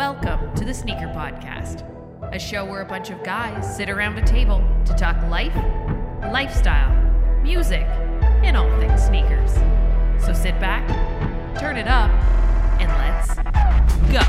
Welcome to the Sneaker Podcast, a show where a bunch of guys sit around a table to talk life, lifestyle, music, and all things sneakers. So sit back, turn it up, and let's go.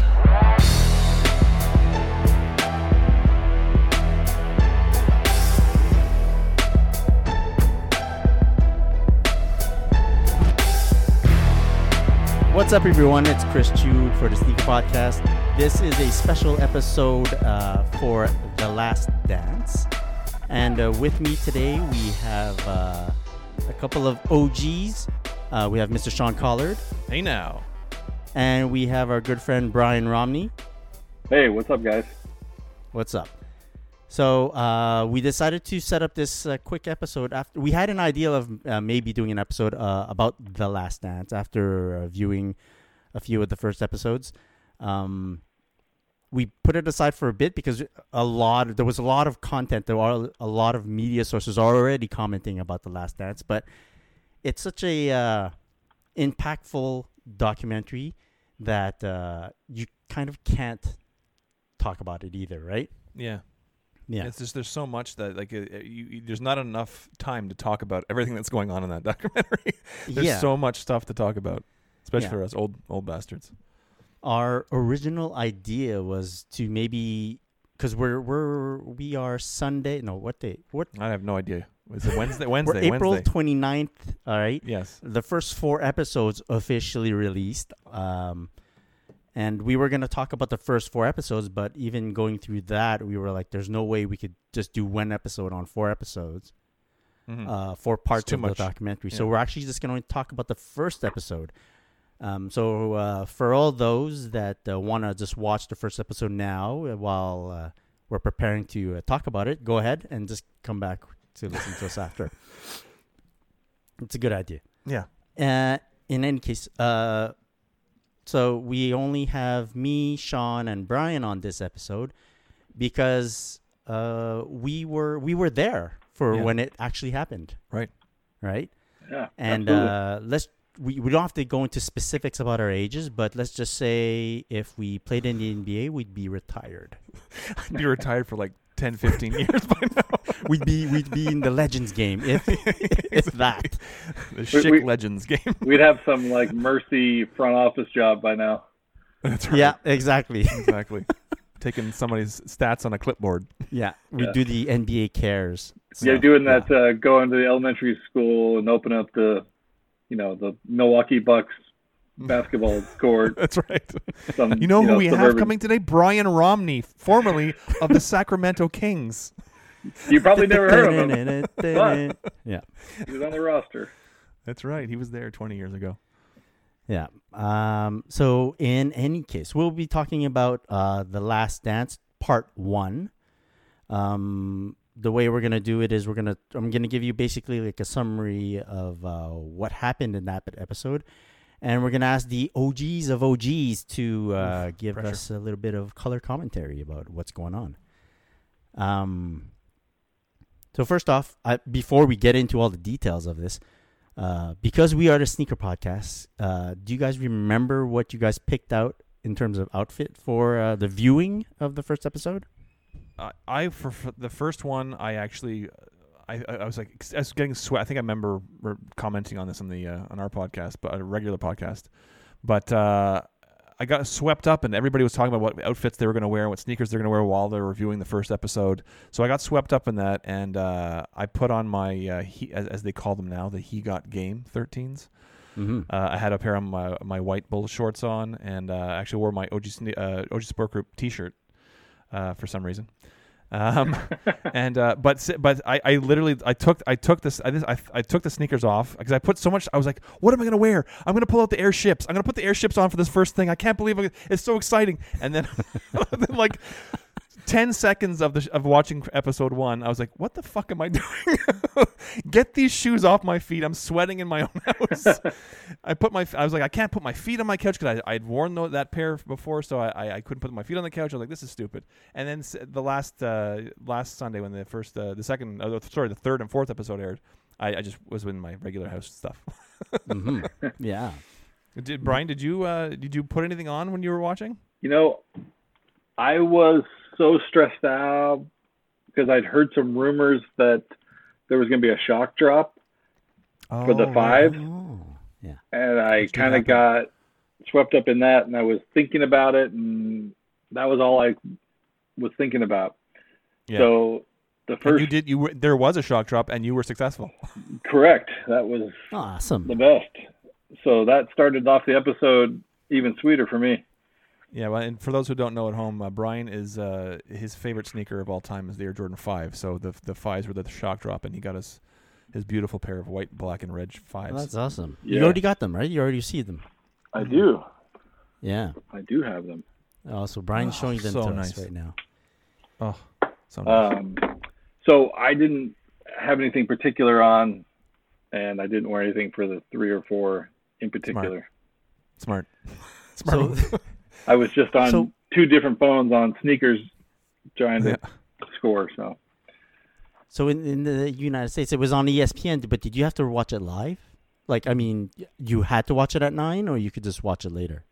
What's up, everyone? It's Chris Chu for the Sneaker Podcast. This is a special episode uh, for The Last Dance. And uh, with me today, we have uh, a couple of OGs. Uh, we have Mr. Sean Collard, Hey now. and we have our good friend Brian Romney. Hey, what's up, guys? What's up? So uh, we decided to set up this uh, quick episode after we had an idea of uh, maybe doing an episode uh, about the Last Dance after uh, viewing a few of the first episodes. Um, we put it aside for a bit because a lot there was a lot of content. There are a lot of media sources already commenting about the Last Dance, but it's such a uh, impactful documentary that uh, you kind of can't talk about it either, right? Yeah. Yeah. It's just there's so much that like uh, you, you there's not enough time to talk about everything that's going on in that documentary. there's yeah. so much stuff to talk about, especially Yeah. for us old old bastards. Our original idea was to maybe because we're we're we are Sunday. No, what day? What? I have no idea. Was it Wednesday? We're April Wednesday. 29th. All right. yes. The first four episodes officially released. Um, and we were gonna talk about the first four episodes, but even going through that, we were like, "There's no way we could just do one episode on four episodes." Mhm. uh, four parts of much. the documentary. So we're actually just going to talk about the first episode. Um, so uh, for all those that uh, want to just watch the first episode now uh, while uh, we're preparing to uh, talk about it, go ahead and just come back to listen to us after. It's a good idea. yeah. Uh, in any case, uh, so we only have me, Sean, and Brian on this episode because uh, we were we were there for Yeah. when it actually happened. Right. Right. Yeah, And absolutely. uh, let's we, we don't have to go into specifics about our ages, but let's just say if we played in the NBA, we'd be retired. I'd be retired for like 10, 15 years by now. We'd be we'd be in the Legends game if if that. the Schick we- Legends game. we'd have some like mercy front office job by now. That's right. Yeah, exactly. Exactly. Taking somebody's stats on a clipboard. Yeah, we Yeah. do the NBA cares. Yeah, stuff. doing Yeah. that, uh, going to the elementary school and open up the, you know, the Milwaukee Bucks basketball court. That's right. Some, You know who we have coming today? Brian Romney, formerly of the Sacramento Kings. You probably never heard of him. but yeah, He was on the roster. That's right. He was there 20 years ago. yeah. Um, so in any case, we'll be talking about uh, the Last Dance Part One. Um, the way we're gonna do it is we're gonna I'm gonna give you basically like a summary of uh, what happened in that episode, and we're gonna ask the OGs of OGs to uh, Oof, give pressure. us a little bit of color commentary about what's going on. Um. So first off, I, before we get into all the details of this, uh, because we are the sneaker podcast, uh, do you guys remember what you guys picked out in terms of outfit for uh, the viewing of the first episode? I, I for, for the first one, I actually, I, I was like, I was getting sweat. I think I remember re- commenting on this on the uh, on our podcast, but a regular podcast. But uh, I got swept up, and everybody was talking about what outfits they were going to wear, and what sneakers they're going to wear while they were reviewing the first episode. So I got swept up in that, and uh, I put on my uh, he, as, as they call them now, the He Got Game 13s. Mm-hmm. Uh, I had a pair of my, my white bull shorts on, and uh, actually wore my OG uh, OG Support Group T-shirt uh, for some reason. Um, and uh, but but I, I literally I took I took this I, I, I took the sneakers off because I put so much I was like what am I gonna wear I'm gonna pull out the Air Ships I'm gonna put the Air Ships on for this first thing I can't believe it. it's so exciting and then, then like 10 seconds of the sh- of watching episode 1 I was like what the fuck am I doing? Get these shoes off my feet. I'm sweating in my own house. I put my I was like I can't put my feet on my couch because I I'd worn tho- that pair before so I, I I couldn't put my feet on the couch. I was like this is stupid. And then s- the last uh, last Sunday when the first uh, the second uh, the- sorry the third and fourth episode aired I, I just was in my regular house stuff. Mm-hmm. Yeah. did Brian did you uh, did you put anything on when you were watching? You know, I was so stressed out because I'd heard some rumors that there was going to be a shock drop for the Oh, five, Oh, yeah. and I kind of got swept up in that, and I was thinking about it, and that was all I was thinking about. Yeah. So the And first, you did. You were, there was a shock drop, and you were successful. correct, that was Awesome. the best. So that started off the episode even sweeter for me. Yeah, well, and for those who don't know at home, uh, Brian is uh, his favorite sneaker of all time is the Air Jordan Five. So the the fives were the shock drop, and he got us his beautiful pair of white, black, and red fives. That's awesome. Yeah. You already got them, right? You already see them. I do, Yeah. I do have them. Oh, so Brian's showing them so to nice. us right now. oh, so nice. Um, so I didn't have anything particular on, and I didn't wear anything for the three or four in particular. smart, smart. So, move. I was just on So- two different phones on SNKRS trying to Yeah. score. So so in, in the United States, it was on ESPN, but did you have to watch it live? Like, I mean, you had to watch it at nine, or you could just watch it later.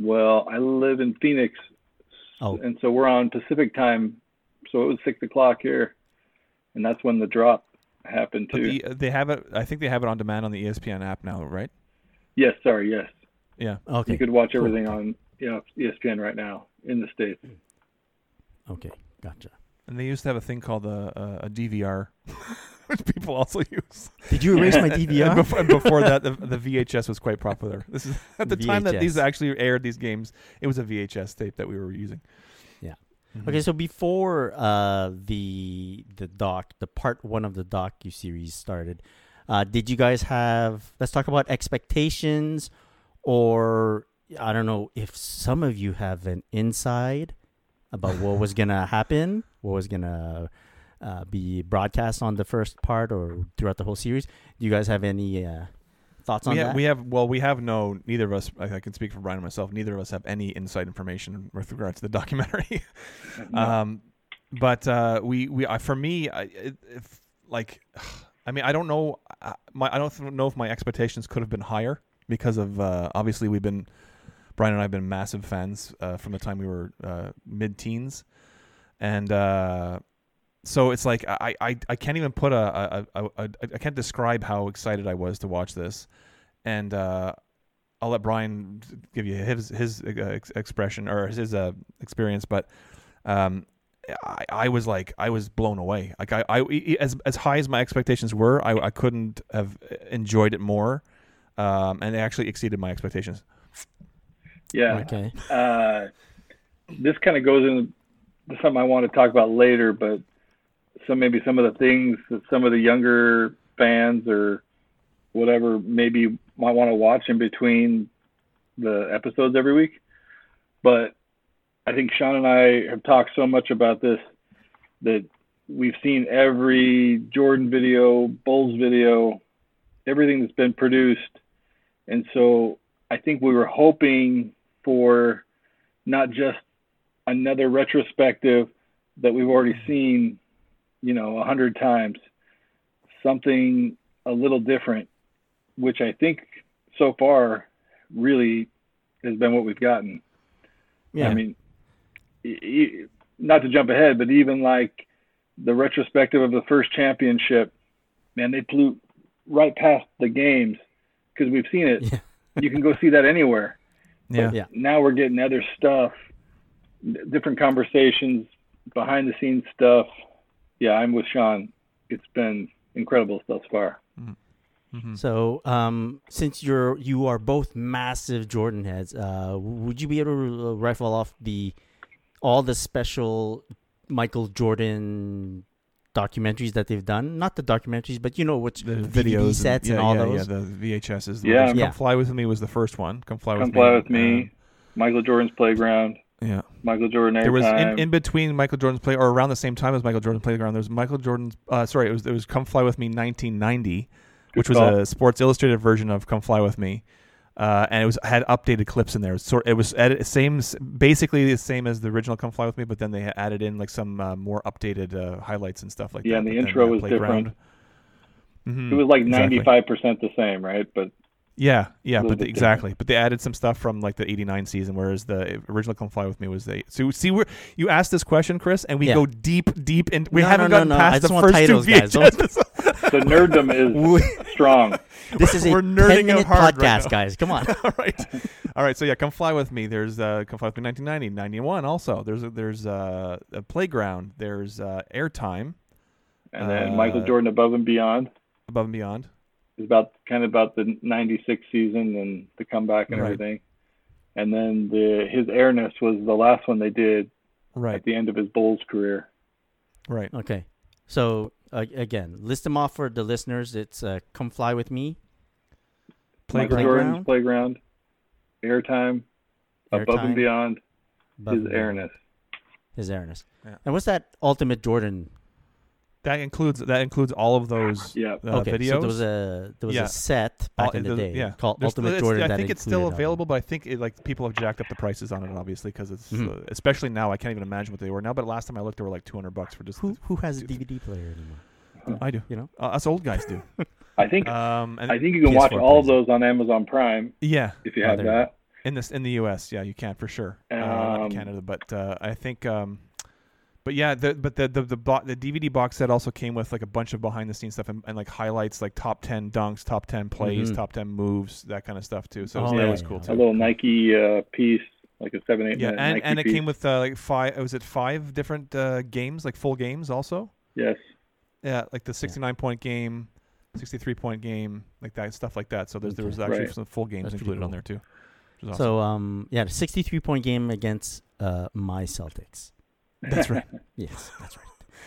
well, I live in Phoenix, Oh. and so we're on Pacific time, so it was six o'clock here, and that's when the drop happened But too. the, they have it. I think they have it on demand on the ESPN app now, right? yes, sorry, yes, Yeah. Okay. you could watch cool. everything on you know ESPN right now in the states. Okay. Gotcha. And they used to have a thing called a, a, a DVR, which people also use. Did you erase my And DVR? before, and before that, the, the VHS was quite popular. This is at the time that these actually aired these games. It was a VHS tape that we were using. Yeah. Mhm. Okay, so before uh, the the doc, the part one of the docu series started, uh, did you guys have? Let's talk about expectations, or I don't know if some of you have an inside about what was gonna happen, what was gonna uh, be broadcast on the first part or throughout the whole series. Do you guys have any uh, thoughts on we that? we have well we have no neither of us I, I can speak for Brian and myself neither of us have any inside information with regard to the documentary um but uh we we for me I, if like I mean I don't know uh, my I don't know if my expectations could have been higher because of uh obviously we've been Brian and I have been massive fans uh, from the time we were uh, mid-teens. And uh so it's like I, I, I can't even put a, I can't describe how excited I was to watch this, and uh, I'll let Brian give you his his ex- expression or his uh, experience, but um, I, I was like I was blown away. Like I, I as as high as my expectations were, I, I couldn't have enjoyed it more, um, and it actually exceeded my expectations. Yeah. Okay. Uh, this kind of goes into something I want to talk about later, but some maybe some of the things that some of the younger fans or whatever maybe might want to watch in between the episodes every week. But I think Sean and I have talked so much about this that we've seen every Jordan video, Bulls video, everything that's been produced. And so I think we were hoping for not just another retrospective that we've already mm-hmm. seen, you know, a hundred times, something a little different, which I think so far really has been what we've gotten. Yeah. I mean, not to jump ahead, but even like the retrospective of the first championship, man, they flew right past the games because we've seen it. Yeah. You can go see that anywhere. Yeah. Yeah. Now we're getting other stuff, different conversations, behind the scenes stuff. Yeah, I'm with Sean. It's been incredible thus far. Mhm. So, um, since you're you are both massive Jordan heads, uh, would you be able to uh, rifle off the all the special Michael Jordan documentaries that they've done? Not the documentaries, but you know which The DVD videos sets and, and, yeah, all yeah, those. Yeah, the VHSs. Yeah. Come Yeah. Fly with Me was the first one. Come Fly Come with fly Me. with me. Michael Jordan's playground. Uh, yeah. Michael Jordan There was in, in between Michael Jordan's play or around the same time as Michael Jordan's playground. There was Michael Jordan's. Uh, sorry, it was it was Come Fly with Me 1990, which was a Sports Illustrated version of Come Fly with Me, uh, and it was had updated clips in there. Sort it was edit, same basically the same as the original Come Fly with Me, but then they added in like some uh, more updated uh, highlights and stuff like Yeah, that. and the intro was different. Mhm, it was like 95% the same, right? But Yeah, yeah, but the, exactly. But they added some stuff from like the '89 season, whereas the original "Come Fly with Me" was the. So see, we you asked this question, Chris, and we Yeah. go deep, deep, in. We No, haven't no, gotten no, no. I past just the want first titles, two guys. Don't- VHS. The nerddom is strong. This is a We're nerding out 10 minute hard podcast, now. guys. Come on. All right, all right. So yeah, "Come Fly with Me." There's uh, "Come Fly with Me" 1990, 91. Also, there's a, there's uh, a playground. There's uh, airtime And then Uh, Michael Jordan above and beyond above and beyond. Is about kind of about the '96 season and the comeback and Right. everything. And then the his airness was the last one they did Right, at the end of his Bulls career. right. Okay. So uh, again, list them off for the listeners. It's uh, "Come Fly with Me," Michael Playground. Jordan's playground, airtime, above Airtime, and beyond, Above his airness. His airness. Yeah. And what's that Ultimate Jordan? That includes that includes all of those Yeah. uh, okay, videos. so there was a there was Yeah. a set back All- in the the- day yeah. called There's- Ultimate Jordan. I that think it's still included all of them. available, but I think it, like people have jacked up the prices on it, obviously, because it's Mhm. uh, especially now. I can't even imagine what they were now. But last time I looked, they were like two hundred bucks for just. Who who has a DVD player anymore? I do. You know. Uh, us old guys do. I think Um, and I think you can watch PS4 all of plays those on Amazon Prime yeah, if you Oh, have there that. in this in the U.S., yeah, you can for sure. uh, in Um, Canada, but uh, I think. Um, but yeah, the but the the the, bo- the DVD box set also came with like a bunch of behind the scenes stuff and, and like highlights, like top ten dunks, top ten plays, Mhm. top ten moves, that kind of stuff too. So Oh, that yeah, was cool yeah. too. A little Nike uh, piece, like a seven eight Yeah, minute and, Nike and it piece. came with uh, like five. Was it five different uh, games, like full games also? yes. Yeah, like the 69 point game, 63 point game, like that stuff like that. So there's there was Okay. actually Right. some full games That's pretty included on cool. there too. Which is awesome. So um yeah, 63 point game against uh my Celtics. That's right. Yes, that's right.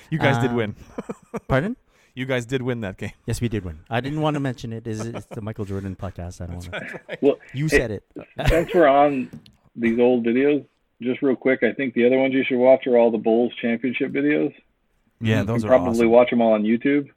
You guys did Um, win. Pardon? You guys did win that game. Yes, we did win. I didn't want to mention it. Is it's the Michael Jordan podcast? I don't want to. Well, You Hey, said it. since we're on these old videos, just real quick, I think the other ones you should watch are all the Bulls championship videos. Yeah, Mhm. You those can are probably awesome. watch them all on YouTube.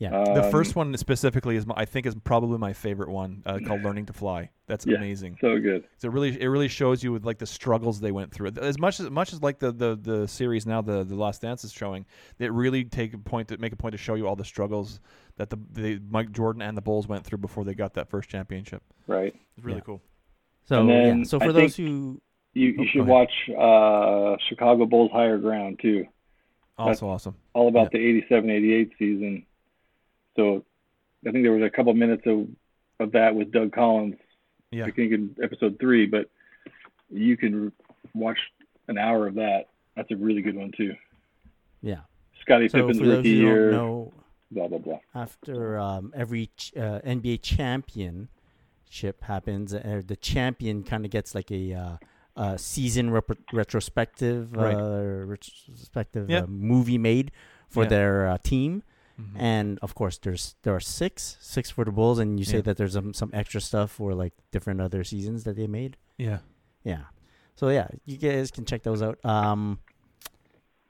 Yeah. the Um, first one specifically is my, I think is probably my favorite one uh, called "Learning to Fly." That's Yeah. amazing. So good. So it really it really shows you with like the struggles they went through. As much as much as like the the, the series now the the Last Dance is showing, they really take a point to make a point to show you all the struggles that the, the Mike Jordan and the Bulls went through before they got that first championship. Right. It's really Yeah. cool. So then yeah. So I for those who You Oh, should watch uh, Chicago Bulls Higher Ground too. Also awesome. All about the 87-88 season. So I think there was a couple minutes of of that with Doug Collins. Yeah. I think in episode three, but you can watch an hour of that. That's a really good one too. yeah. Scottie So Pippen's rookie year. know, Blah blah blah. after um, every ch- uh, NBA championship happens, uh, the champion kind of gets like a uh, uh, season rep- retrospective, Right. uh, retrospective Yeah. uh, movie made for Yeah. their uh, team. Mhm. And of course, there's there are six, six for the Bulls, and you say Yeah. that there's some some extra stuff for like different other seasons that they made. yeah. Yeah. So yeah, you guys can check those out. Um,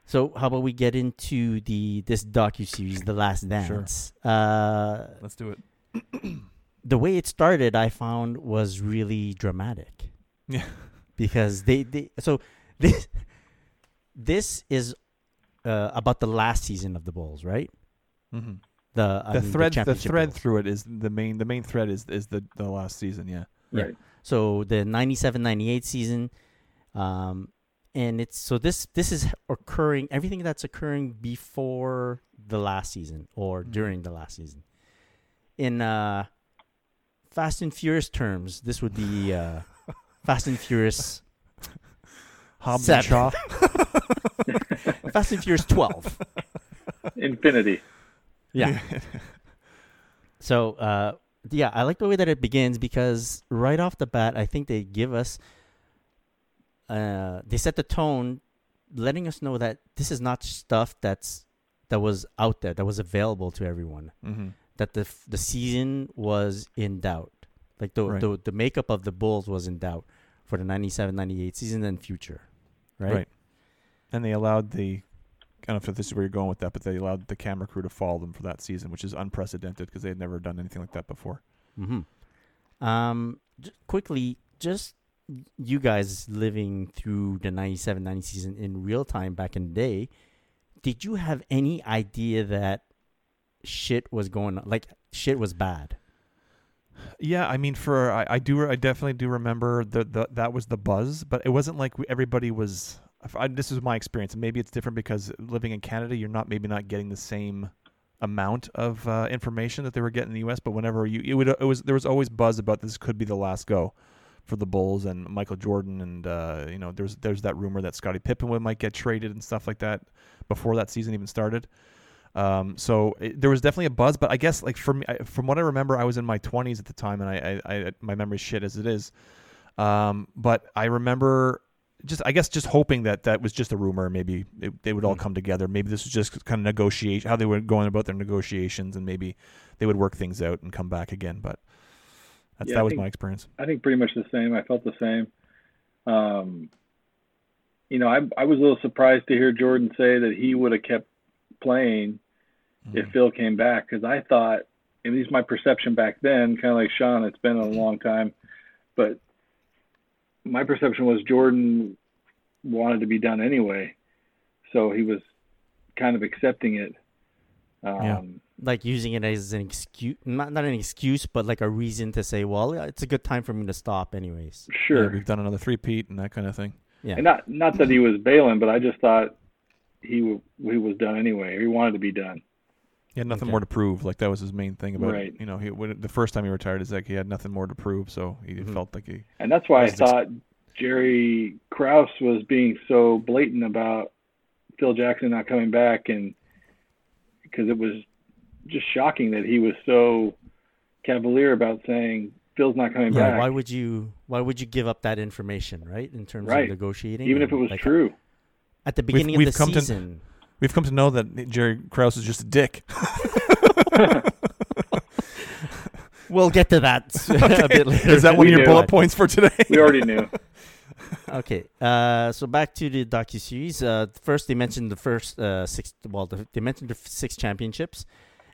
so how about we get into the this docu series, The Last Dance? Uh, Let's do it. the way it started, I found was really dramatic Yeah. because they, they so this this is uh, about the last season of the Bulls, right? Hmm The I The mean, thread the, championship thread Bulls. through it is the main the main thread is is the the last season. Yeah. Yeah. So the 97-98 season, um, and it's so this this is occurring everything that's occurring before the last season or Mhm. during the last season. In uh, Fast and Furious terms, this would be uh, Fast and Furious Hobbs Seven. and Shaw. Fast and Furious twelve. Infinity. Yeah. So, uh, yeah, I like the way that it begins because right off the bat, I think they give us, uh, they set the tone, letting us know that this is not stuff that's that was out there, that was available to everyone. hmm That the f- the season was in doubt, like the Right. the the makeup of the Bulls was in doubt for the 97-98 season and future, right? Right. And they allowed the. I don't know if this is where you're going with that, but they allowed the camera crew to follow them for that season, which is unprecedented because they had never done anything like that before. Mm-hmm. Um, j- quickly, just you guys living through the 97 90 season in real time back in the day, did you have any idea that shit was going on? Like, shit was bad? Yeah, I mean, for I, I do I definitely do remember the, the that was the buzz, but it wasn't like we, everybody was. I, this is my experience, and maybe it's different because living in Canada, you're not maybe not getting the same amount of uh, information that they were getting in the U.S. But whenever you, it would it was there was always buzz about this could be the last go for the Bulls and Michael Jordan, and uh, you know there's there's that rumor that Scottie Pippen might get traded and stuff like that before that season even started. Um, so it, there was definitely a buzz, but I guess like for from from what I remember, I was in my 20s at the time, and I, I, I my memory's shit as it is. Um, but I remember just I guess just hoping that that was just a rumor. Maybe it, they would all Mm. come together. Maybe this was just kind of negotiate how they were going about their negotiations, and maybe they would work things out and come back again. But that's, Yeah, that was think- my experience. I think pretty much the same. I felt the same. Um, you know, I I was a little surprised to hear Jordan say that he would have kept playing if Mhm. Phil came back because I thought, at least my perception back then, kind of like Sean, it's been a long time, but my perception was Jordan wanted to be done anyway, so he was kind of accepting it. Um, Yeah. Like using it as an excuse, not not an excuse, but like a reason to say, well, it's a good time for me to stop, anyways. Sure. Yeah, we've done another three peat and that kind of thing. Yeah. And not not that he was bailing, but I just thought he w- he was done anyway. He wanted to be done. He had nothing Okay. more to prove. Like that was his main thing about Right. You know, he when, the first time he retired is like he had nothing more to prove, so he Mhm. felt like he. And that's why I Was this- thought Jerry Krause was being so blatant about Phil Jackson not coming back, and because it was just shocking that he was so cavalier about saying Phil's not coming Yeah, back, why would you why would you give up that information, right? In terms Right. of negotiating, even if it was like, true. at the We've- beginning we've of the come to- season. We've come to know that Jerry Krause is just a dick. We'll get to that a bit later. is that one of your do. bullet points for today? We already knew. okay. Uh, so back to the docu series. Uh, first they mentioned the first uh six. Well, the, they mentioned the six championships,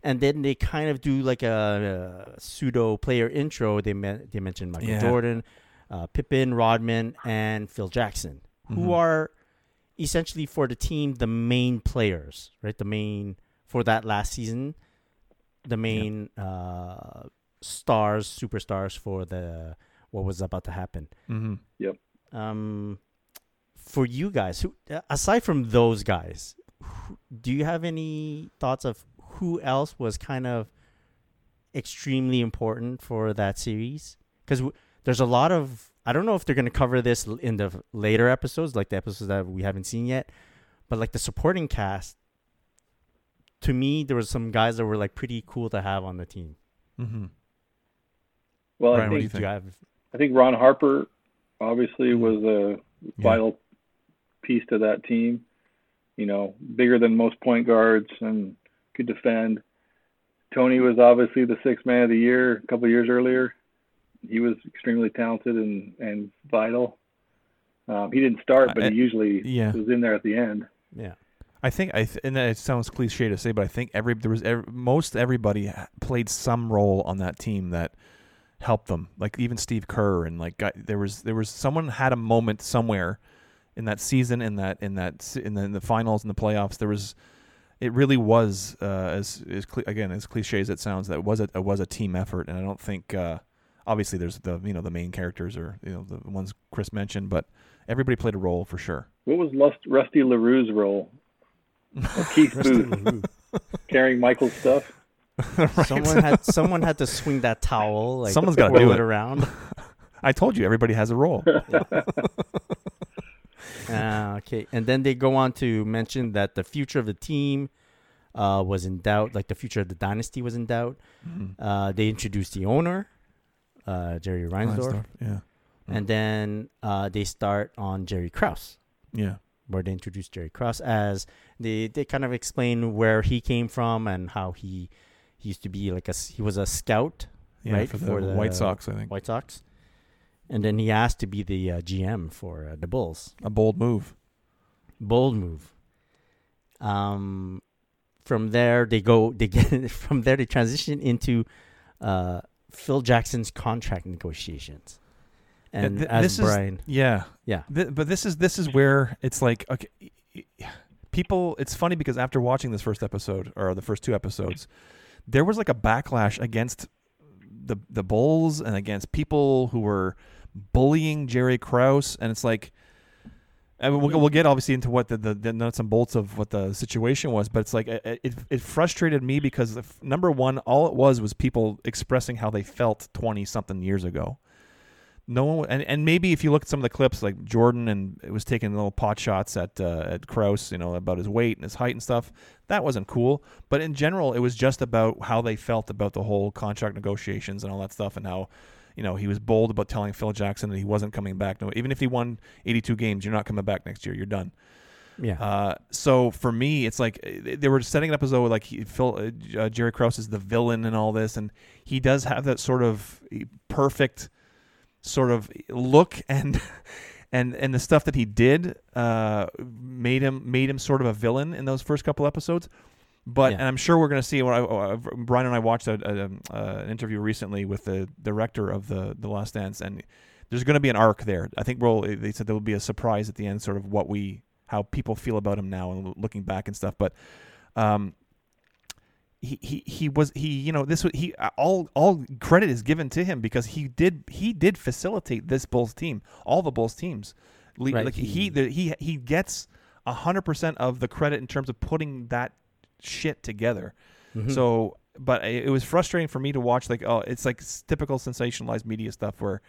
and then they kind of do like a, uh pseudo player intro. They met, they mentioned Michael Yeah. Jordan, uh, Pippen, Rodman, and Phil Jackson, who Mhm. are essentially for the team the main players, right? The main for that last season, the main uh, stars, superstars for the what was about to happen. Hmm um for you guys who uh, aside from those guys who, do you have any thoughts of who else was kind of extremely important for that series? Because w- there's a lot of i don't know if they're going to cover this in the later episodes like the episodes that we haven't seen yet but like the supporting cast to me there was some guys that were like pretty cool to have on the team hmm Well, Brian, I what do think you do think? you have I think Ron Harper obviously Mhm. was a vital piece to that team. You know, bigger than most point guards and could defend. Toni was obviously the sixth man of the year a couple of years earlier. He was extremely talented and, and vital. Um, he didn't start, but he usually yeah. was in there at the end. yeah I think I th- and it sounds cliche to say, but I think every there was ev most everybody played some role on that team that helped them. Like even Steve Kerr and like guy, there was there was someone had a moment somewhere in that season in that in that in the, in the finals and the playoffs. There was it really was uh, as as again as cliche as it sounds that it was a it was a team effort, and I don't think uh, obviously there's the you know the main characters or you know the ones Chris mentioned, but everybody played a role for sure. What was Lust, Rusty LaRue's role? Or Keith Booth carrying Michael's stuff? Right? someone had someone had to swing that towel like Someone's gotta do it it. around I told you everybody has a role. Ah, okay. And then they go on to mention that the future of the team uh, was in doubt, like the future of the dynasty was in doubt. Mhm. Uh, they introduced the owner, uh, Jerry Reinsdorf, Reinsdorf, Yeah. and then uh, they start on Jerry Krause, Yeah. where they introduce Jerry Krause as they they kind of explain where he came from and how he he used to be like a he was a scout Yeah. Right, For the, for the White Sox, I think. White Sox, and then he asked to be the uh, GM for uh, the Bulls. A bold move. bold move. Um, from there they go. They get from there they transition into uh, Phil Jackson's contract negotiations, and th- as this is- Brian, Yeah. yeah, Th- but this is this is where it's like okay, people. It's funny because after watching this first episode or the first two episodes, there was like a backlash against the the Bulls and against people who were bullying Jerry Krause, and it's like. Mean, we'll, we'll get obviously into what the, the, the nuts and bolts of what the situation was, but it's like it, it, it frustrated me because number one, all it was was people expressing how they felt twenty something years ago. No one, and, and maybe if you look at some of the clips, like Jordan and it was taking little pot shots at uh, at Krause, you know, about his weight and his height and stuff. That wasn't cool. But in general, it was just about how they felt about the whole contract negotiations and all that stuff, and how you know, he was bold about telling Phil Jackson that he wasn't coming back. No, even if he won 82 games, you're not coming back next year. You're done. Yeah. Uh, so for me, it's like eh, they were setting it up as though like he, Phil uh, Jerry Krause is the villain and all this, and he does have that sort of eh, perfect sort of look and. And, and the stuff that he did uh, made him made him sort of a villain in those first couple episodes. But Yeah. and I'm sure we're going to see. What I, uh, Brian and I watched a, a, um, uh, an interview recently with the director of the the Last Dance, and there's going to be an arc there. I think we'll. They said there will be a surprise at the end, sort of what we how people feel about him now and looking back and stuff. But um, he, he he was he you know this he all all credit is given to him because he did he did facilitate this Bulls team, all the Bulls teams. Right, Like he he- the, he he gets hundred percent of the credit in terms of putting that shit together. Mhm. So, but it it was frustrating for me to watch. Like, oh, it's like typical sensationalized media stuff where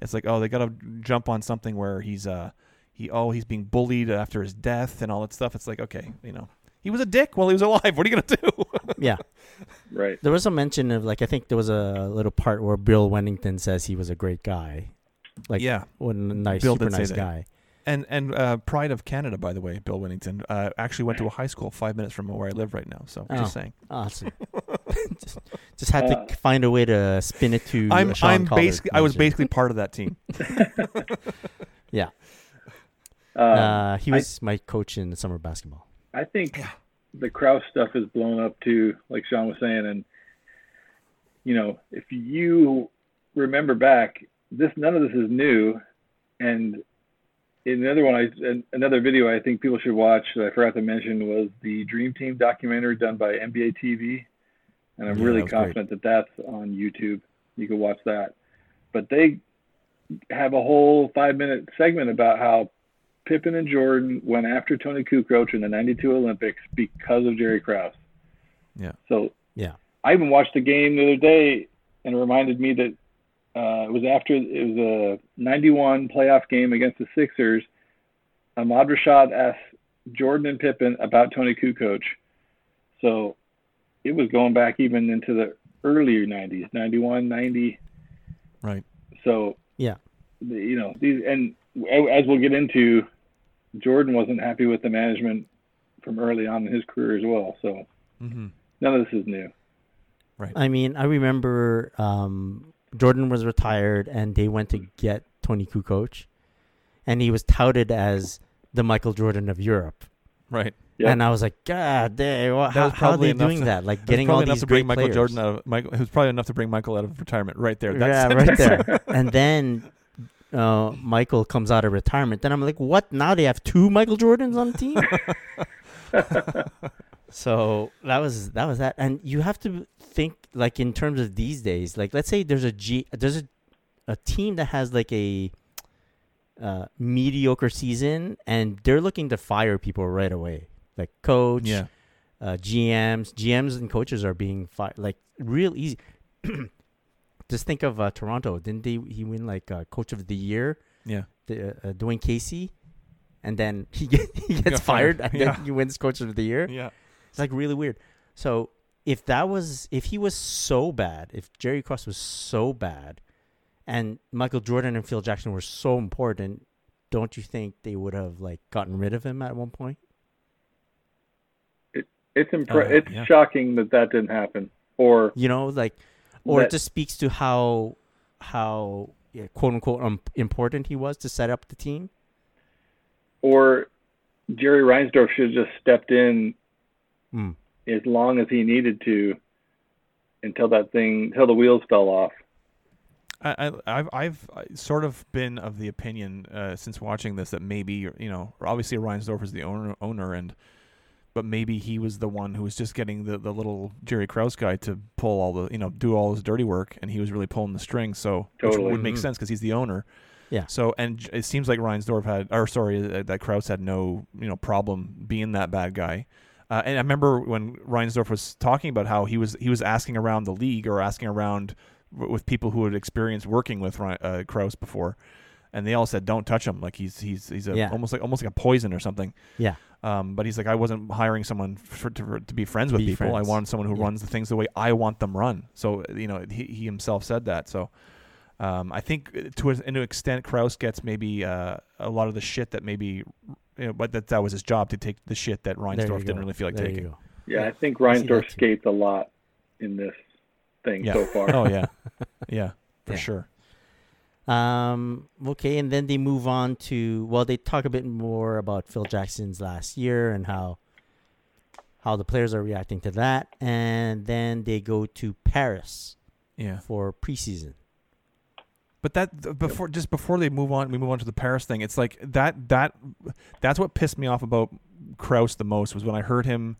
it's like, oh, they got to jump on something where he's uh he oh he's being bullied after his death and all that stuff. It's like, okay, you know, he was a dick while he was alive. What are you gonna do? yeah. Right. There was a mention of like I think there was a little part where Bill Wennington says he was a great guy, like yeah, what a nice, Bill super did say nice that. guy. And and uh, Pride of Canada, by the way, Bill Wennington uh, actually went to a high school five minutes from where I live right now. So Oh. just saying, Awesome. just, just had Uh, to find a way to spin it to. I'm Sean I'm Collard basically I was basically part of that team. yeah. Uh, Uh, he I- was my coach in summer basketball. I think the Krause stuff is blown up too, like Sean was saying. And you know, if you remember back, this none of this is new. And in another one, I another video I think people should watch that I forgot to mention was the Dream Team documentary done by NBA TV, and I'm Yeah, really that was great. confident that that's on YouTube. You can watch that. But they have a whole five minute segment about how Pippen and Jordan went after Toni Kukoc in the '92 Olympics because of Jerry Krause. Yeah. So Yeah. I even watched the game the other day, and it reminded me that uh, it was after it was a '91 playoff game against the Sixers. Ahmad Rashad asked Jordan and Pippen about Toni Kukoc. So it was going back even into the earlier '90s, '91, '90. Right. So Yeah. the- you know these and as we'll get into jordan wasn't happy with the management from early on in his career as well so Mm-hmm. none of this is new Right. I mean, I remember um, Jordan was retired, and they went to get Toni Kukoc, and he was touted as the Michael Jordan of Europe. Right. Yep. And I was like, God damn, wha- That how, was how are probably they enough doing to- that? Like It was getting all probably enough these to bring great Michael players. Jordan out of Michael. It was probably enough to bring Michael out of retirement right there. That yeah, right there. and then uh, Michael comes out of retirement. Then I'm like, what? Now they have two Michael Jordans on the team. so that was that was that, and you have to think like in terms of these days. Like, let's say there's a G, there's a a team that has like a uh, mediocre season, and they're looking to fire people right away, like coach, yeah. uh, GMs, GMs and coaches are being fired like real easy. Just think of uh, Toronto. Didn't they? He win like uh, coach of the year, Yeah. the, uh, Dwane Casey, and then he get, he gets fired, fired. and Yeah. then he wins coach of the year. Yeah. It's like really weird. So if that was if he was so bad, if Jerry Krause was so bad, and Michael Jordan and Phil Jackson were so important, don't you think they would have like gotten rid of him at one point? it's impre- Uh, it's yeah. shocking that that didn't happen or You know, like, or it just speaks to how how yeah, quote unquote um, important he was to set up the team. or jerry reinsdorf should have just stepped in Mm. as long as he needed to until that thing until the wheels fell off I, I, I've I've sort of been of the opinion uh, since watching this that maybe you know obviously Reinsdorf is the owner owner and but maybe he was the one who was just getting the, the little Jerry Krause guy to pull all the you know do all his dirty work, and he was really pulling the strings. So Totally. which would make Mhm. sense because he's the owner. Yeah. So and it seems like Reinsdorf had, or sorry, uh, that Krause had no you know problem being that bad guy. Uh, and I remember when Reinsdorf was talking about how he was he was asking around the league or asking around w- with people who had experienced working with uh, Krause before, and they all said don't touch him like he's he's he's a, Yeah. almost like almost like a poison or something. Yeah. Um, but he's like I wasn't hiring someone for, to to be friends with Be people. friends. I wanted someone who Yeah. runs the things the way I want them run. So you know he he himself said that. So. Um, I think to an extent, Krause gets maybe uh, a lot of the shit that maybe, you know, but that that was his job to take the shit that There Reinsdorf didn't really feel like There you taking. go. Yeah, I think I Reinsdorf too. skates a lot in this thing Yeah. so far. Oh yeah, yeah, for Yeah. sure. Um, okay, and then they move on to well, they talk a bit more about Phil Jackson's last year and how how the players are reacting to that, and then they go to Paris Yeah, for preseason. But that th- before just before they move on, we move on to the Paris thing. It's like that that that's what pissed me off about Krause the most was when I heard him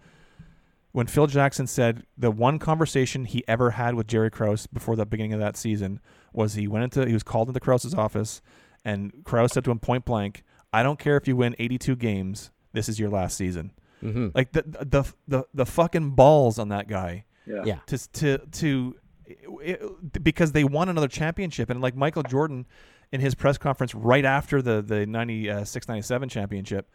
when Phil Jackson said the one conversation he ever had with Jerry Krause before the beginning of that season was he went into he was called into Krause's office and Krause said to him point blank, "I don't care if you win 82 games, this is your last season." Mm-hmm. Like the the the the fucking balls on that guy Yeah. Yeah. to to to it, because they won another championship. And like Michael Jordan in his press conference right after the the 96 97 championship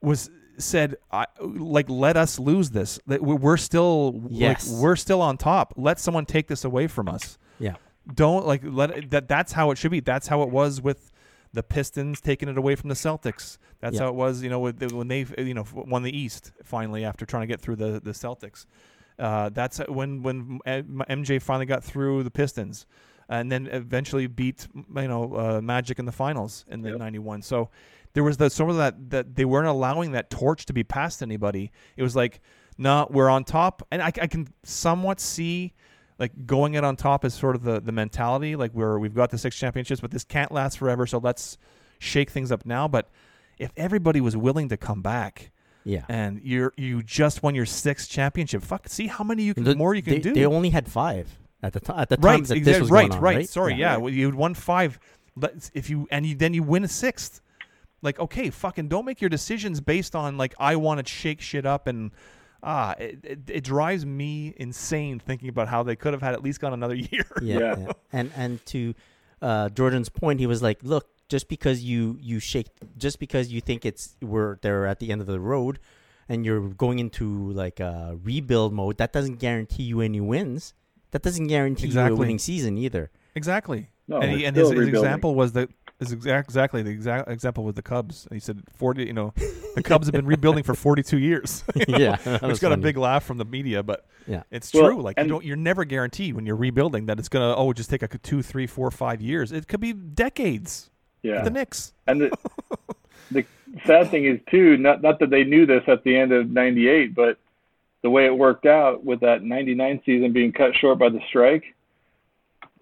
was said I, like let us lose this. We- we're still Yes. like we're still on top. Let someone take this away from us. Yeah. don't like let it, that that's how it should be. That's how it was with the Pistons taking it away from the Celtics. That's Yeah. how it was you know when they you know won the East finally after trying to get through the the Celtics uh, that's when when MJ finally got through the Pistons, and then eventually beat you know uh, Magic in the finals in the Yep. '91. So there was the some of that that they weren't allowing that torch to be passed to anybody. It was like, no, we're on top, and I, I can somewhat see like going it on top is sort of the the mentality like we're we've got the six championships, but this can't last forever. So let's shake things up now. But if everybody was willing to come back Yeah. and you're you just won your sixth championship. Fuck, see how many you can The- more you can they, do. They only had five at the time. At the right, time that this was right, going on, right, right. Sorry, yeah, Yeah. well, you won five. Let's if you and you then you win a sixth. Like okay, fucking don't make your decisions based on like I want to shake shit up and. Ah, it, it, it drives me insane thinking about how they could have had at least gone another year. yeah, Yeah. yeah. And and to uh, Jordan's point, he was like, "Look, just because you you shake, just because you think it's we're they're at the end of the road, and you're going into like a rebuild mode, that doesn't guarantee you any wins. That doesn't guarantee you a winning season either. Exactly. No, and he, and his, his example was the his exact exactly the exact example with the Cubs. He said forty. You know, the Cubs have been rebuilding for forty two years. yeah, that was Which got a big laugh from the media, but Yeah. it's Well, true. Like you don't, you're never guaranteed when you're rebuilding that it's gonna oh just take a two, three, four, five years. It could be decades. Yeah. The Knicks. And the, the sad thing is too, not not that they knew this at the end of '98, but the way it worked out with that '99 season being cut short by the strike,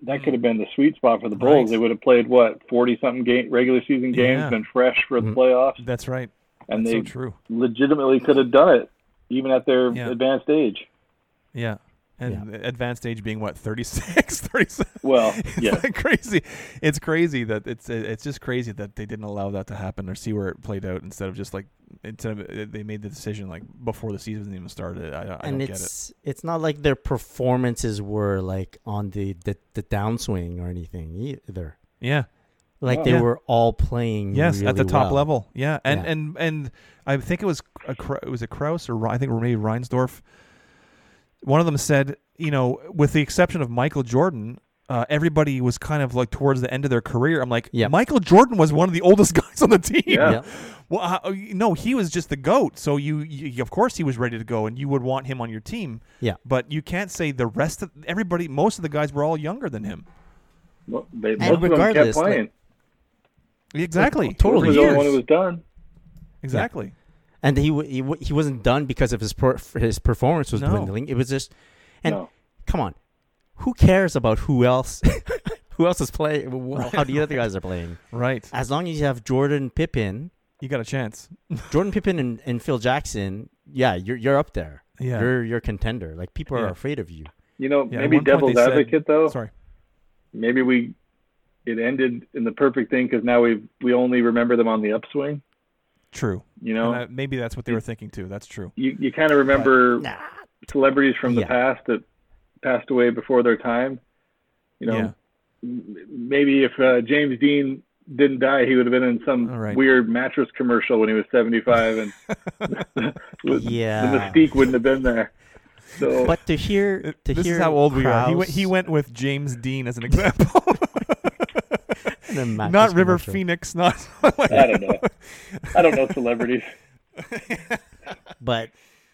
that could have been the sweet spot for the Bulls. Right. They would have played what 40 something game regular season games, Yeah. been fresh for the Mhm. playoffs, That's right. and That's they so true. legitimately could have done it even at their Yeah. advanced age. Yeah. And advanced age being what 36, 37. Well, It's yeah. like crazy. It's crazy that it's it's just crazy that they didn't allow that to happen or see where it played out instead of just like instead of uh, they made the decision like before the season even started. I, I don't and get it. it's it's not like their performances were like on the the, the downswing or anything either. Yeah. Like Oh. they Yeah. were all playing Yes, at the top well. level. Yeah, and Yeah. and and I think it was a it was a Krause or I think maybe Reinsdorf. One of them said, you know, with the exception of Michael Jordan, uh, everybody was kind of like towards the end of their career. I'm like, Yep. Michael Jordan was one of the oldest guys on the team. Yeah. Yeah. Well, uh, no, he was just the goat. So you, you, of course, he was ready to go, and you would want him on your team. Yeah. But you can't say the rest of everybody. Most of the guys were all younger than him. Well, they, most of them kept regardless, like- playing. Exactly. totally. He was the only Years. one who was done. Exactly. And he w- he, w- he wasn't done because of his per- his performance was No. dwindling. It was just and no. come on, who cares about who else who else is playing? wh- How the other guys are playing? Right. As long as you have Jordan Pippen, You got a chance. Jordan Pippen and, and Phil Jackson, yeah, you're you're up there. Yeah. You're you're a contender. Like people are Yeah. afraid of you. You know, Yeah, maybe one point they devil's said- advocate though. Sorry. Maybe we it ended in the perfect thing because now we we only remember them on the upswing. True. You know, And, uh, maybe that's what they were thinking too. That's true. you you kind of remember Nah. celebrities from the Yeah. past that passed away before their time. You know, Yeah. maybe if uh, James Dean didn't die, he would have been in some All right. weird mattress commercial when he was 75, and yeah. the mystique wouldn't have been there. So But to hear to this hear is how old we are. He went, he went with James Dean as an example. in a mattress not River commercial. Phoenix. Not. I don't know. I don't know celebrities. But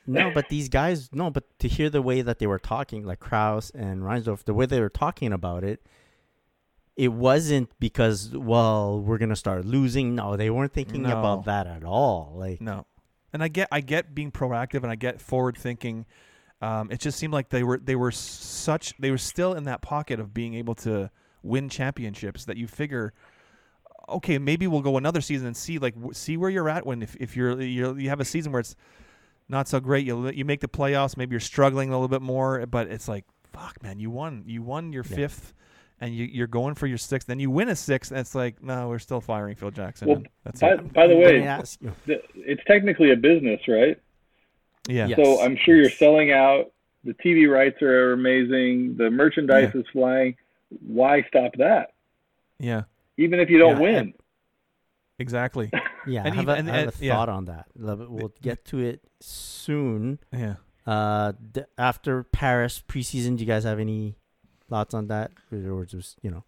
no, but these guys no, but to hear the way that they were talking, like Krause and Reinsdorf, the way they were talking about it, it wasn't because well we're gonna start losing. No, they weren't thinking No. about that at all. Like No, and I get I get being proactive and I get forward thinking. Um, it just seemed like they were they were such they were still in that pocket of being able to win championships that you figure, okay, maybe we'll go another season and see like w- see where you're at when if, if you're, you're you have a season where it's not so great you you make the playoffs maybe you're struggling a little bit more but it's like fuck man you won you won your Yeah. fifth. And you, you're going for your sixth, then you win a sixth, and it's like, no, we're still firing Phil Jackson. Well, that's By, it. by the way, the- it's technically a business, right? Yeah, Yeah. So I'm sure you're selling out. The TV rights are amazing. The merchandise Yeah. is flying. Why stop that? yeah, Even if you don't Yeah, win. exactly. Yeah, And I have, even- a, and- I have a and- yeah. thought on that. We'll get to it soon. Yeah. Uh, d- after Paris preseason, do you guys have any thoughts on that, or just you know?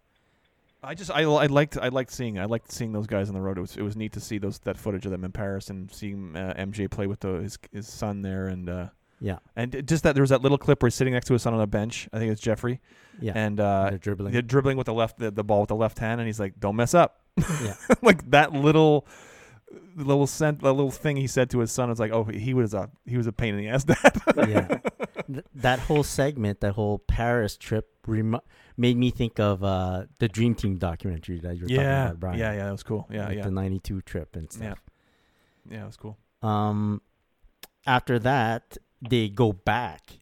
I just I, I liked I liked seeing I liked seeing those guys on the road. It was it was neat to see those that footage of them in Paris and seeing uh, MJ play with the, his his son there and uh, Yeah, and just that there was that little clip where he's sitting next to his son on a bench. I think it's Jeffrey yeah, and uh, they're dribbling. they're dribbling with the left the, the ball with the left hand and he's like, "Don't mess up." yeah, like that little little sent the little thing he said to his son was like, "Oh, he was a he was a pain in the ass dad." yeah. Th- that whole segment, that whole Paris trip, rem- made me think of uh, the Dream Team documentary that you're talking about, Brian. yeah, yeah, that was cool. Yeah, like yeah, the '92 trip and stuff. yeah, yeah, it was cool. Um, after that, they go back,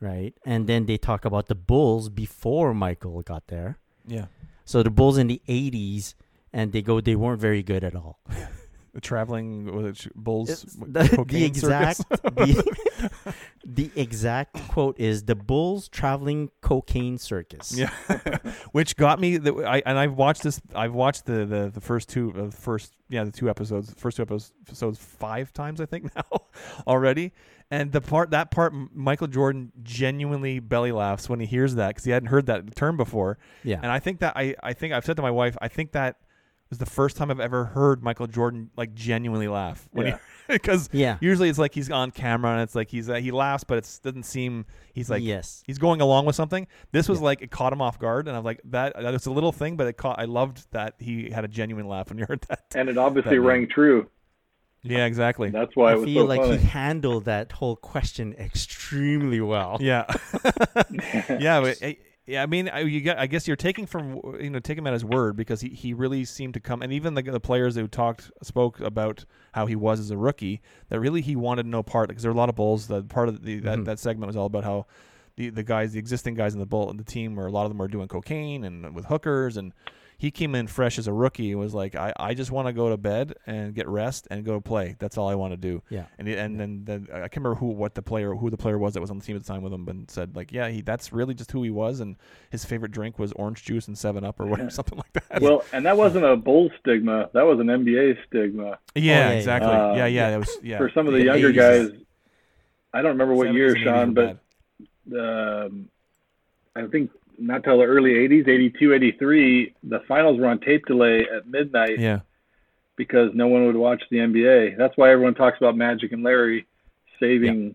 right, and then they talk about the Bulls before Michael got there. Yeah, So the Bulls in the '80s, and they go, they weren't very good at all. the traveling Bulls the, the cocaine circus? exact the, the exact quote is the Bulls traveling cocaine circus. Yeah, which got me. That I and I've watched this. I've watched the the, the first two of the first yeah the two episodes, first two episodes five times I think now already. And the part that part, Michael Jordan genuinely belly laughs when he hears that because he hadn't heard that term before. yeah, And I think that I I think I've said to my wife, I think that was the first time I've ever heard Michael Jordan like genuinely laugh when Yeah. he because yeah. usually it's like he's on camera and it's like he's uh, he laughs but it doesn't seem he's like yes, he's going along with something. This was Yeah. like it caught him off guard, and I was like, that that was a little thing, but it caught. I loved that he had a genuine laugh when you heard that. And it obviously That man. rang true. Yeah, exactly. That's why I it was feel so like funny. he handled that whole question extremely well. Yeah, yeah, but, eh, yeah. I mean, I, you get. I guess you're taking from you know taking him at his word because he, he really seemed to come, and even the the players who talked spoke about how he was as a rookie. That really he wanted no part because there were a lot of bulls. That part of the that, Mhm. that segment was all about how. The, the guys, the existing guys in the bull the team, where a lot of them were doing cocaine and with hookers, and he came in fresh as a rookie and was like, I, I just want to go to bed and get rest and go play. That's all I want to do. Yeah. And he, and then, then I can't remember who what the player who the player was that was on the team at the time with him, but said like, yeah, he that's really just who he was, and his favorite drink was orange juice and Seven Up or whatever, something like that. Well, and that wasn't a bull stigma. That was an NBA stigma. yeah, yeah, exactly. yeah. yeah, yeah, Uh, that was yeah. For some of the The younger 80s. guys, I don't remember what year, Sean, but bad. um, I think not till the early 80s, 82, 83, the finals were on tape delay at midnight yeah, because no one would watch the NBA. That's why everyone talks about Magic and Larry saving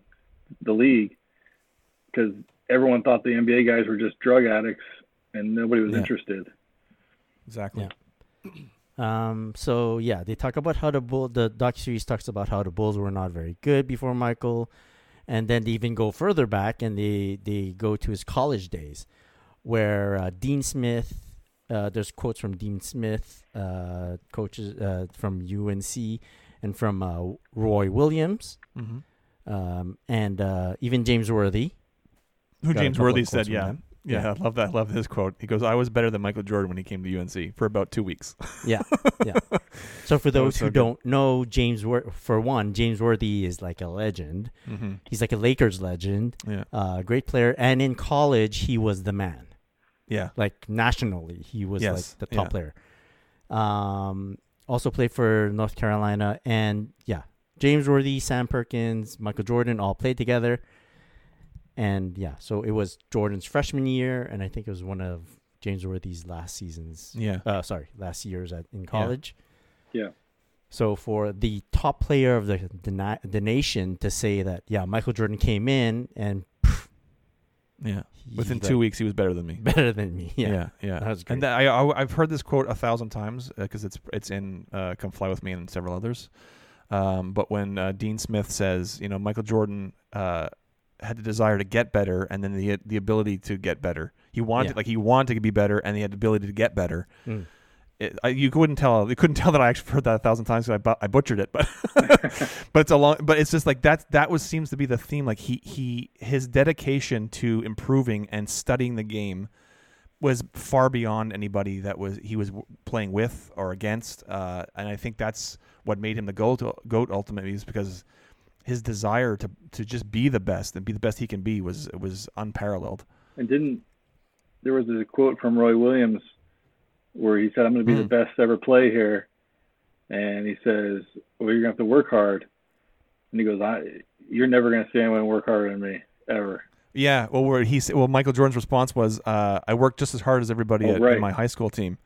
the league because everyone thought the NBA guys were just drug addicts and nobody was Yeah. interested. exactly. Um. So yeah, they talk about how the bull. The doc series talks about how the Bulls were not very good before Michael, and then they even go further back and they they go to his college days, where uh, Dean Smith. Uh, there's quotes from Dean Smith, uh, coaches uh, from UNC, and from uh, Roy Williams. Mm-hmm. Um, and uh, even James Worthy. Who James Worthy said, yeah. yeah. Yeah. I love that. I love his quote. He goes, I was better than Michael Jordan when he came to UNC for about two weeks. Yeah, yeah. So for those who don't know, James Wor- for one, James Worthy is like a legend. mm-hmm. He's like a Lakers legend, Yeah. uh, great player. And in college, he was the man. Yeah. Like nationally, he was Yes, like the top yeah. player. Um, also played for North Carolina, and yeah, James Worthy, Sam Perkins, Michael Jordan all played together. And yeah, so it was Jordan's freshman year, and I think it was one of James Worthy's last seasons. Yeah. Uh, sorry, last years at, in college. Yeah. So for the top player of the the, the nation to say that, yeah, Michael Jordan came in and Yeah. he, Within like, two weeks, he was better than me. better than me. Yeah. yeah, yeah. That was great. And that, I, I I've heard this quote a thousand times because it's it's in uh, "Come Fly with Me" and several others. Um, but when uh, Dean Smith says, you know, Michael Jordan uh, had the desire to get better and then the the ability to get better. He wanted Yeah. like he wanted to be better and he had the ability to get better. Mm. It, I, you couldn't tell. You couldn't tell that I actually heard that a thousand times. 'cause I, bu- I butchered it, but but it's a long. But it's just like that. That was seems to be the theme. Like he he his dedication to improving and studying the game was far beyond anybody that was he was playing with or against. Uh, and I think that's what made him the goat. Goat ultimately is because his desire to to just be the best and be the best he can be was was unparalleled. And didn't there was a quote from Roy Williams where he said, "I'm going to be Hmm. the best ever play here," and he says, "Well, you're going to have to work hard." And he goes, "I, you're never going to see anyone work harder than me ever." Yeah, well, where he well, Michael Jordan's response was, uh, "I worked just as hard as everybody Oh, at, right. in my high school team."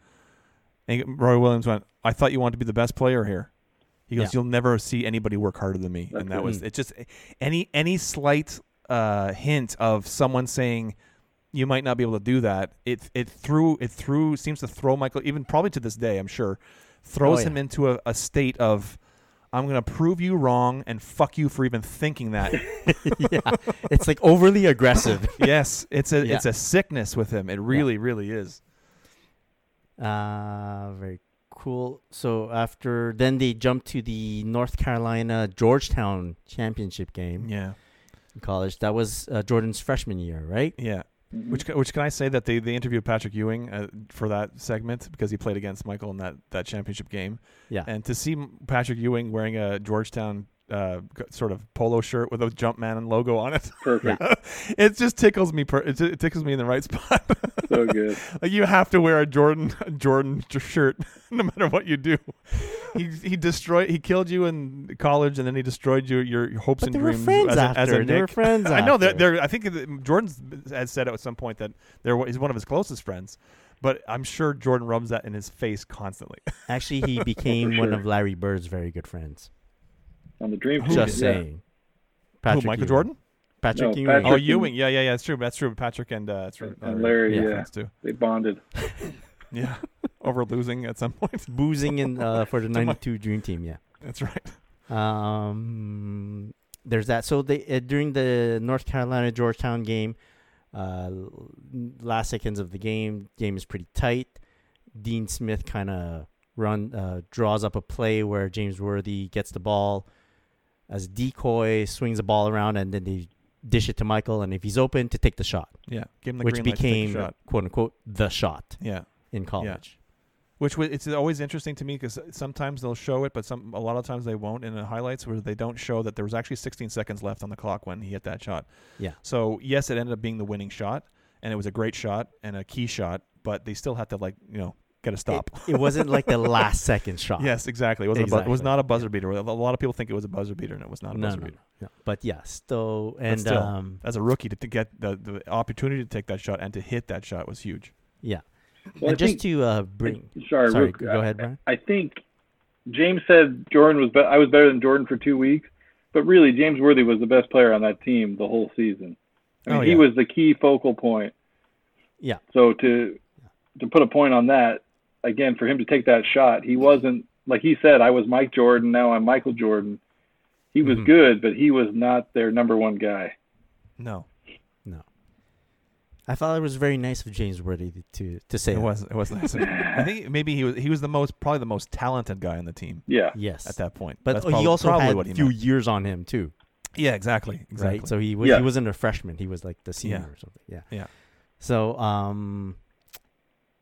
And Roy Williams went, "I thought you wanted to be the best player here." He goes, Yeah. "You'll never see anybody work harder than me," That's and that was it. Just any any slight uh, hint of someone saying you might not be able to do that, it it threw it threw seems to throw Michael even probably to this day, I'm sure, throws Oh, yeah. him into a, a state of. I'm gonna prove you wrong and fuck you for even thinking that. yeah. It's like overly aggressive. yes, it's a Yeah. it's a sickness with him. It really, really is. Uh, very cool. So after then they jumped to the North Carolina Georgetown championship game Yeah, in college. That was uh, Jordan's freshman year, right? yeah. Mhm. Which which can I say that they, they interviewed Patrick Ewing uh, for that segment because he played against Michael in that, that championship game, Yeah. and to see Patrick Ewing wearing a Georgetown uh, sort of polo shirt with a Jumpman logo on it, perfect, it just tickles me. Per- it, it tickles me in the right spot. so good. like you have to wear a Jordan a Jordan shirt no matter what you do. He he destroyed he killed you in college and then he destroyed your your hopes But and they were dreams friends as a, after. as a they were Nick. friends. I know that after. they're I think that Jordan's has said at some point that they're he's one of his closest friends. But I'm sure Jordan rubs that in his face constantly. Actually, he became one of Larry Bird's very good friends. On the dream team, Just yeah. saying. Who, Michael Ewing. Jordan? Patrick No, Ewing. Patrick Oh, Ewing. Yeah, yeah, yeah. That's true. That's true. Patrick and uh, that's true. And Larry, Yeah. yeah, friends too. they bonded. Yeah, over losing at some point. boozing in uh, for the '92 Dream Team. Yeah. That's right. Um, there's that. So they uh, during the North Carolina Georgetown game, uh, last seconds of the game, game is pretty tight. Dean Smith kind of run uh, draws up a play where James Worthy gets the ball as decoy, swings the ball around, and then they dish it to Michael. And if he's open, to take the shot, Yeah, give him the which green light to take became shot. quote unquote the shot Yeah. in college. Which wa- it's always interesting to me because sometimes they'll show it, but some a lot of times they won't in the highlights where they don't show that there was actually 16 seconds left on the clock when he hit that shot. Yeah. So yes, it ended up being the winning shot, and it was a great shot and a key shot, but they still had to like you know get a stop. It, it wasn't like the last second shot. yes, exactly. It wasn't. A bu- it was not a buzzer beater. A lot of people think it was a buzzer beater, and it was not a No, buzzer no, beater. no. But yeah, still, and still. um, As a rookie, to, to get the, the opportunity to take that shot and to hit that shot was huge. yeah. Well, and I just think- to uh, bring, Sorry, sorry, real- go ahead, Brian. I think James said Jordan was. Be- I was better than Jordan for two weeks, but really James Worthy was the best player on that team the whole season. I mean, Oh, he was the key focal point. Yeah. So to to put a point on that, again, for him to take that shot, he wasn't like he said. I was Mike Jordan. Now I'm Michael Jordan. He was Mhm. good, but he was not their number one guy. No, No, I thought it was very nice of James Worthy to to say it that. was. It was nice. I think maybe he was. He was the most, probably the most talented guy on the team Yeah. Yes, at that point. but That's he probably- also probably had what a few meant. years on him too. Yeah, exactly. Exactly. right? So he was Yeah. he wasn't a freshman; he was like the senior Yeah. or something. Yeah. Yeah. So um,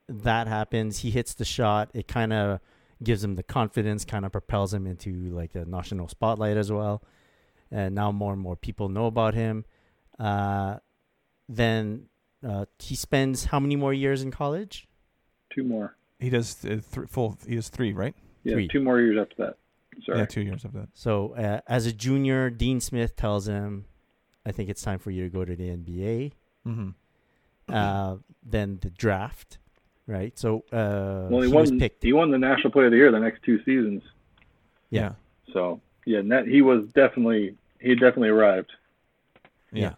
that happens. He hits the shot. It kind of gives him the confidence, kind of propels him into like the national spotlight as well. And now more and more people know about him. Uh, then uh, he spends how many more years in college? Two more. he does uh, th- full. He does three, right? Yeah, Three. two more years after that. Sorry. Yeah, two years after that. So uh, as a junior, Dean Smith tells him, "I think it's time for you to go to the NBA." Mm-hmm. Uh, then the draft, right? So uh, well, he, he won. picked. He won the National Player of the Year the next two seasons. Yeah. So yeah, net, he was definitely he definitely arrived. Yeah.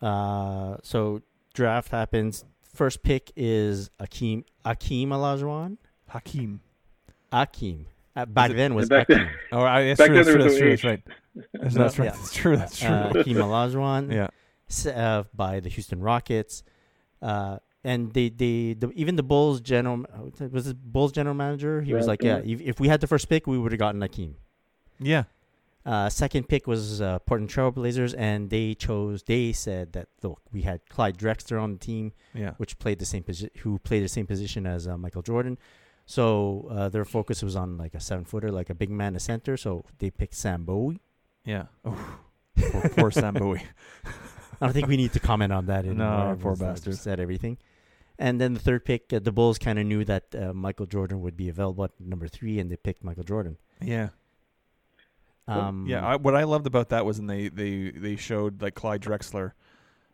Uh, so draft happens. First pick is Akeem Akeem Olajuwon. Hakeem. Akeem. Uh, back it- then was back Akeem. then- Oh, I, that's Back true. then That's true. there was That's true. That's right. That's, No, that's right. yeah. That's true. That's true. Uh, Akeem Olajuwon. yeah. uh, by the Houston Rockets. Uh, and they, they, the, even the Bulls general was the Bulls general manager. He was like, "Yeah, if, if we had the first pick, we would have gotten Akeem." Yeah. Uh, second pick was uh, Portland Trailblazers, and they chose. They said that look, we had Clyde Drexler on the team, Yeah. which played the same position, who played the same position as uh, Michael Jordan. So uh, their focus was on like a seven footer, like a big man, a center. So they picked Sam Bowie. Yeah. Oh, poor, poor Sam Bowie. I don't think we need to comment on that. No, anymore. poor uh, bastard. Said everything. And then the third pick, uh, the Bulls kind of knew that uh, Michael Jordan would be available at number three, and they picked Michael Jordan. Yeah. Um, Yeah, I, what I loved about that was when they they they showed like Clyde Drexler,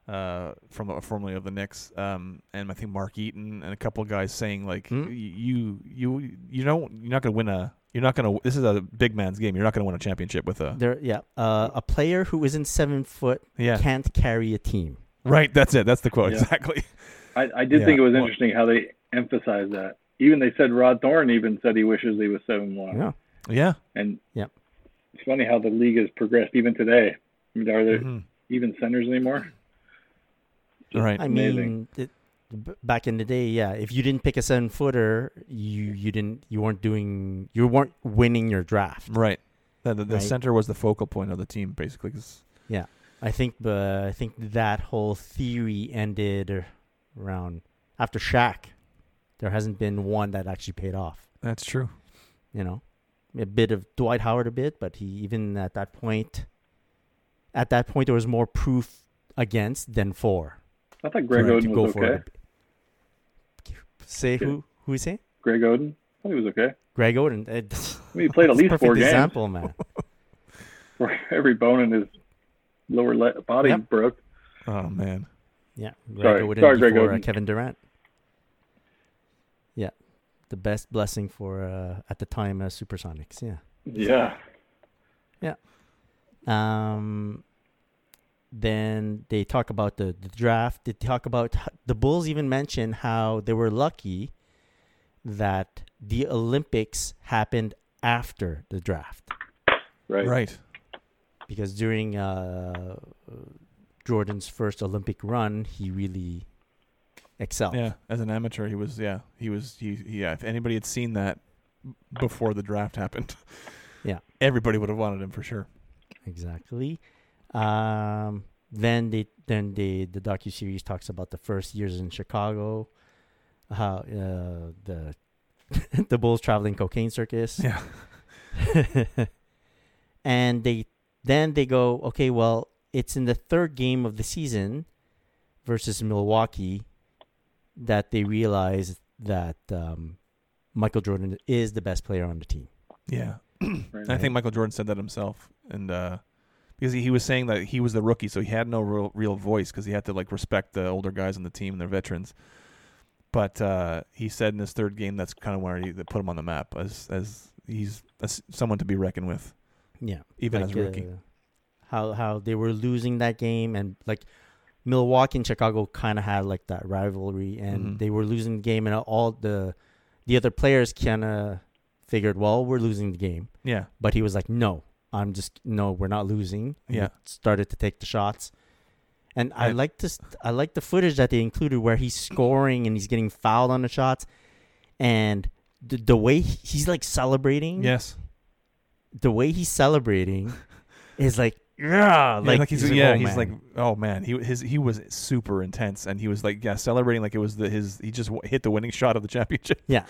uh, from the formerly of the Knicks, um, and I think Mark Eaton and a couple of guys saying like Hmm? you you you don't you're not gonna win a you're not gonna this is a big man's game you're not gonna win a championship with a there, yeah, uh, a player who isn't seven foot yeah can't carry a team. right that's it that's the quote Yeah. exactly I, I did Yeah. think it was Well- interesting how they emphasized that. Even they said Rod Thorn even said he wishes he was seven one. Yeah, yeah And yeah. it's funny how the league has progressed even today. I mean, are there Mhm. even centers anymore? Just Right. I amazing. mean, it, back in the day, yeah, if you didn't pick a seven footer, you you didn't you weren't doing you weren't winning your draft. right the, the, the Right. center was the focal point of the team basically 'cause- yeah. I think, uh, I think that whole theory ended around after Shaq. There hasn't been one that actually paid off. that's true You know, a bit of Dwight Howard, a bit, but he even at that point, at that point, there was more proof against than for. I thought Greg for him to Oden go was for okay. it. Say who? Who is saying? Greg Oden, I thought he was okay. Greg Oden. It, eh, I mean, he played at least perfect four games. example, man. Where every bone in his lower le- body Yep. broke. oh man Yeah, Greg Sorry. Oden Sorry, Greg before uh, Kevin Durant. Yeah, the best blessing for uh, at the time uh, Supersonics. Yeah. Yeah. Um, then they talk about the, the draft. They talk about the Bulls. Even mention how they were lucky that the Olympics happened after the draft Right. right because during uh, Jordan's first Olympic run, he really excelled. Yeah, as an amateur, he was. Yeah, he was. He, he yeah. If anybody had seen that before the draft happened, Yeah. everybody would have wanted him for sure. Exactly. Um, then they then they the docu series talks about the first years in Chicago, how uh, the the Bulls traveling cocaine circus. Yeah, and they then they go, okay, well, it's in the third game of the season versus Milwaukee that they realize that um, Michael Jordan is the best player on the team. yeah. Right. I think Michael Jordan said that himself, and uh, because he, he was saying that he was the rookie, so he had no real real voice because he had to like respect the older guys on the team and their veterans. But uh, he said in his third game, that's kind of where he that put him on the map as as he's as someone to be reckoned with, Yeah. even like, as a rookie. uh, how how they were losing that game. And like Milwaukee and Chicago kind of had like that rivalry and Mhm. they were losing the game and all the the other players kind of figured well we're losing the game. Yeah, but he was like no I'm just no we're not losing. And Yeah. started to take the shots. And I And- like this I like the footage that they included where he's scoring and he's getting fouled on the shots. And the, the way he's like celebrating yes, the way he's celebrating is like yeah, like, like, he's, like, yeah, "Oh, he's man." like, oh man, he his he was super intense, and he was like, yeah, celebrating like it was the his he just w- hit the winning shot of the championship. Yeah.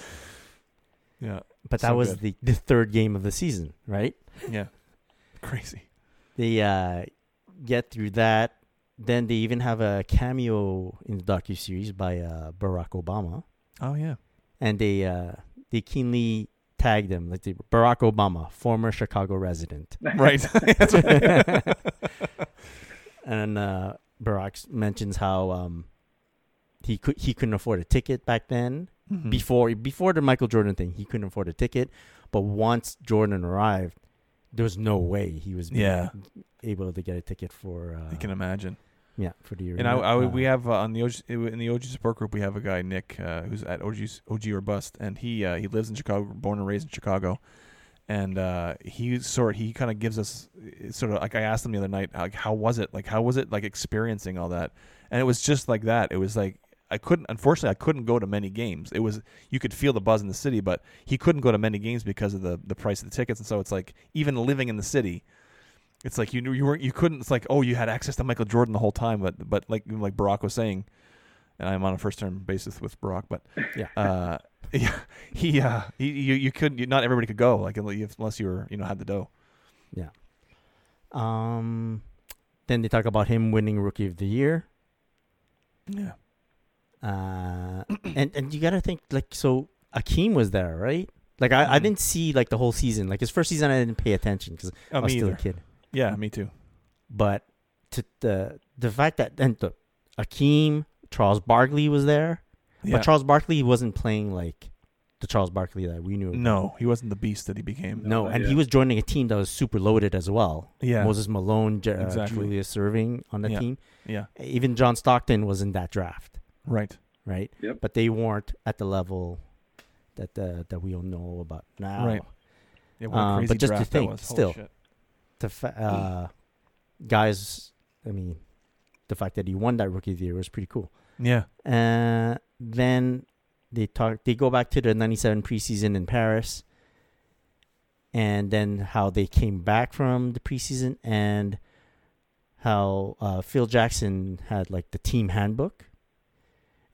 yeah, but that so was good. the, the third game of the season, right? yeah, crazy. They uh, get through that. Then they even have a cameo in the docu series by uh, Barack Obama, Oh yeah, and they uh, they keenly tagged him like the Barack Obama, former Chicago resident. right. That's right. and uh, Barack mentions how um, he could he couldn't afford a ticket back then. Mhm. Before before the Michael Jordan thing, he couldn't afford a ticket. But once Jordan arrived, there was no way he was Yeah. able to get a ticket for uh, you can imagine. Yeah for the And I, I would- we uh, have uh, on the OG, in the OG support group we have a guy Nick uh, who's at OG OG or bust, and he uh, he lives in Chicago, born and raised in Chicago, and uh, he sort he kind of gives us uh, sort of like I asked him the other night like how was it like how was it like experiencing all that, and it was just like that. It was like I couldn't unfortunately I couldn't go to many games. It was you could feel the buzz in the city, but he couldn't go to many games because of the the price of the tickets, and so it's like even living in the city. It's like you knew you weren't you couldn't. It's like oh you had access to Michael Jordan the whole time, but but like like Barack was saying, and I'm on a first term basis with Barack, but Yeah. uh, yeah, he uh he, you you couldn't you, not everybody could go like unless you were you know had the dough. Yeah. Um. Then they talk about him winning Rookie of the Year. Yeah, Uh, and and you gotta think like so. Akeem was there, right? Like I, I Mhm. didn't see like the whole season. Like his first season, I didn't pay attention because oh, I was still either. a kid. Yeah, me too. But to the the fact that and the Akeem Charles Barkley was there, Yeah. but Charles Barkley wasn't playing like the Charles Barkley that we knew. no, he wasn't the beast that he became. no, No, and yeah. he was joining a team that was super loaded as well. Yeah, Moses Malone, J- uh, Julius Erving on the Yeah. team. yeah, Even John Stockton was in that draft, right. right? Yep. But they weren't at the level that uh, that we all know about now. Right. Yeah, what a Um, crazy but just to draft that think, still. shit. The uh, guys, I mean, the fact that he won that rookie of the year was pretty cool. Yeah, Uh, then they talk. They go back to the '97 preseason in Paris, and then how they came back from the preseason, and how uh, Phil Jackson had like the team handbook,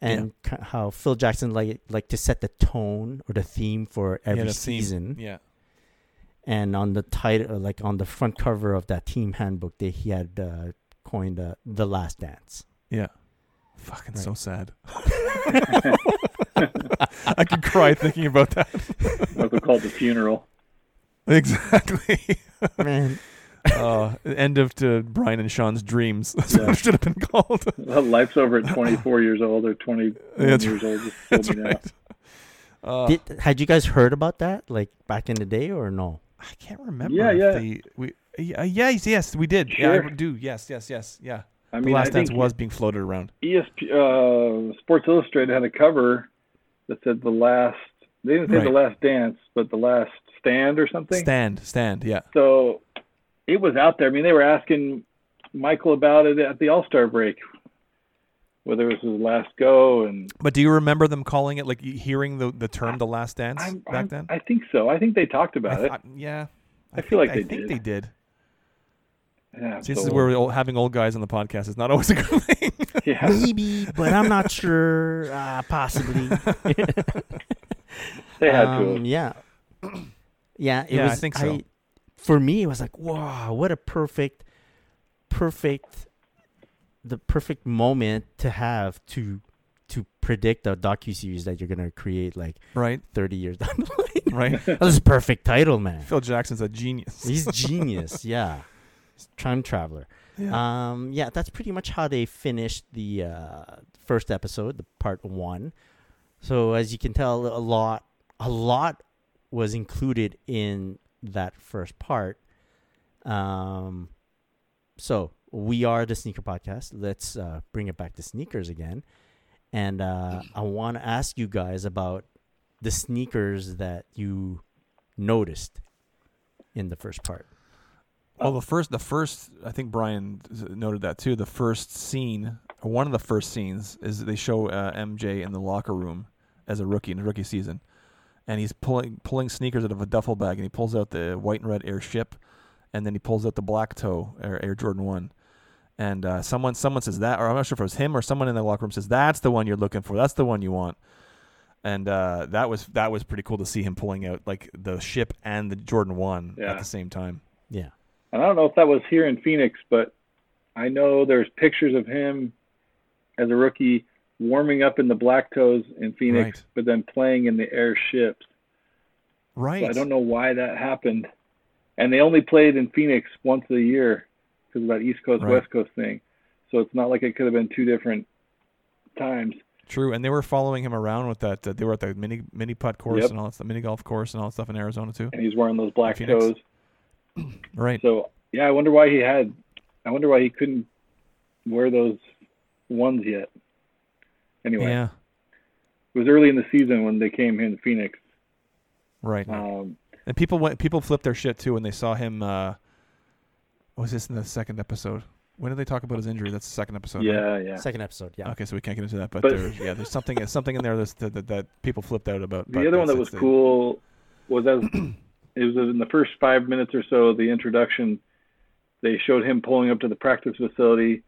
and ki- how Phil Jackson like like to set the tone or the theme for every yeah, the theme. season. Yeah, And on the title, like on the front cover of that team handbook, they he had uh, coined uh, the Last Dance. yeah. Fucking so sad. I could cry thinking about that. That's called the funeral. Exactly. Man, uh, end of to Brian and Sean's dreams. That's what it should have been called. Well, Life's over at 24 years old or 20 That's years old. That's told me now. right. Uh, Did, had you guys heard about that like back in the day or no? I can't remember. Yeah, yeah. They, we, yeah, yes, yes, we did. Yeah, I do. Yes, yes, yes, yeah. I the mean, I Last think Dance was being floated around. ESP, uh, Sports Illustrated had a cover that said the last. They didn't say Right. the last dance, but the last stand or something. Stand, stand. Yeah, So it was out there. I mean, they were asking Michael about it at the All Star break, whether it was his last go, and but do you remember them calling it like hearing the the term "the Last Dance" I'm, back I'm- then? I think so. I think they talked about I it. yeah, I feel think- like they I think did. they did. Yeah, See, this is where old, having old guys on the podcast is not always a good thing. yeah. Maybe, but I'm not sure. Uh, possibly. they had Um, to. Yeah. Yeah, it Yeah, I think so. for me, it was like, wow, what a perfect, perfect, the perfect moment to have to to predict a docu series that you're gonna create like right, 30 years down the line. right. That was a perfect title, man. Phil Jackson's a genius. He's genius. Yeah, time traveler. Yeah. Um, yeah, that's pretty much how they finished the uh, first episode, the part one. So as you can tell, a lot, a lot was included in that first part. Um, so we are the sneaker podcast. Let's uh, bring it back to sneakers again, and uh, I want to ask you guys about the sneakers that you noticed in the first part. Well, the first, the first, I think Brian noted that too. The first scene, one of the first scenes, is they show uh, MJ in the locker room as a rookie in the rookie season, and he's pulling pulling sneakers out of a duffel bag, and he pulls out the white and red Air Ship, and then he pulls out the black toe Air, Air Jordan One, and uh, someone someone says that, or I'm not sure if it was him or someone in the locker room says that's the one you're looking for. That's the one you want. And uh, that was that was pretty cool to see him pulling out like the ship and the Jordan One Yeah. at the same time. Yeah. And I don't know if that was here in Phoenix, but I know there's pictures of him as a rookie warming up in the black toes in Phoenix, Right. but then playing in the Air Ships. Right. So I don't know why that happened. And they only played in Phoenix once a year because of that East Coast Right. West Coast thing. So it's not like it could have been two different times. True, and they were following him around with that. Uh, they were at the mini mini putt course Yep. and all that stuff, mini golf course and all that stuff in Arizona too. And he's wearing those black toes. Right. So yeah, I wonder why he had. I wonder why he couldn't wear those ones yet. Anyway, Yeah. it was early in the season when they came in Phoenix. Right. Um, And people went. People flipped their shit too when they saw him. Uh, was this in the second episode? When did they talk about his injury? That's the second episode. right? yeah, yeah. Second episode. Yeah. Okay, so we can't get into that, but, But- there's, yeah, there's something something in there that's, that, that that people flipped out about. The other one that was it's- cool was as it was in the first five minutes or so of the introduction. They showed him pulling up to the practice facility,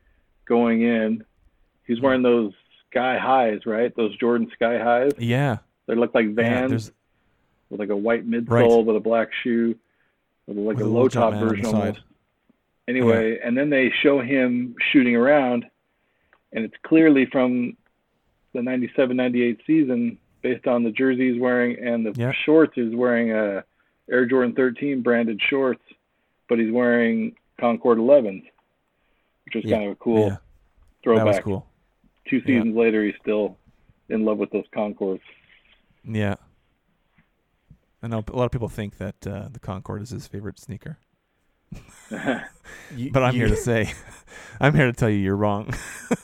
going in. He's wearing those sky highs, right? Those Jordan sky highs. Yeah. They look like Vans there's with like a white midsole Right. with a black shoe, with like With a a low top Jumpman on the version almost. Anyway, and then they show him shooting around, and it's clearly from the 97-98 season based on the jersey he's wearing and the Yeah. shorts. He's wearing a Air Jordan 13 branded shorts, but he's wearing Concord 11s, which was Yeah. kind of a cool yeah, throwback. that was cool. Two Yeah. seasons later, he's still in love with those Concords. Yeah. I know a lot of people think that uh, the Concord is his favorite sneaker, You- but I'm you- here to say, I'm here to tell you you're wrong.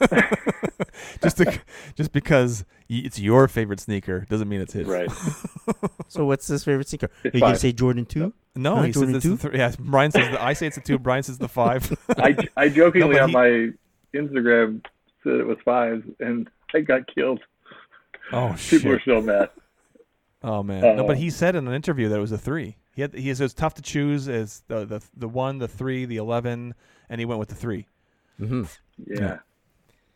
just to, just because it's your favorite sneaker doesn't mean it's his. right. So what's his favorite sneaker? Are It's you gonna say Jordan two? No, Huh, he says Jordan it's two? the three. Yeah, Brian says the, I say it's a two. Brian says the five. I, I jokingly No, but on he- my Instagram said it was five, and I got killed. oh People shit! were so mad. Oh man! no, Uh, but he said in an interview that it was a three. He had he says it's tough to choose as the the the one, the three, the eleven, and he went with the three. Mm-hmm. Yeah. Yeah.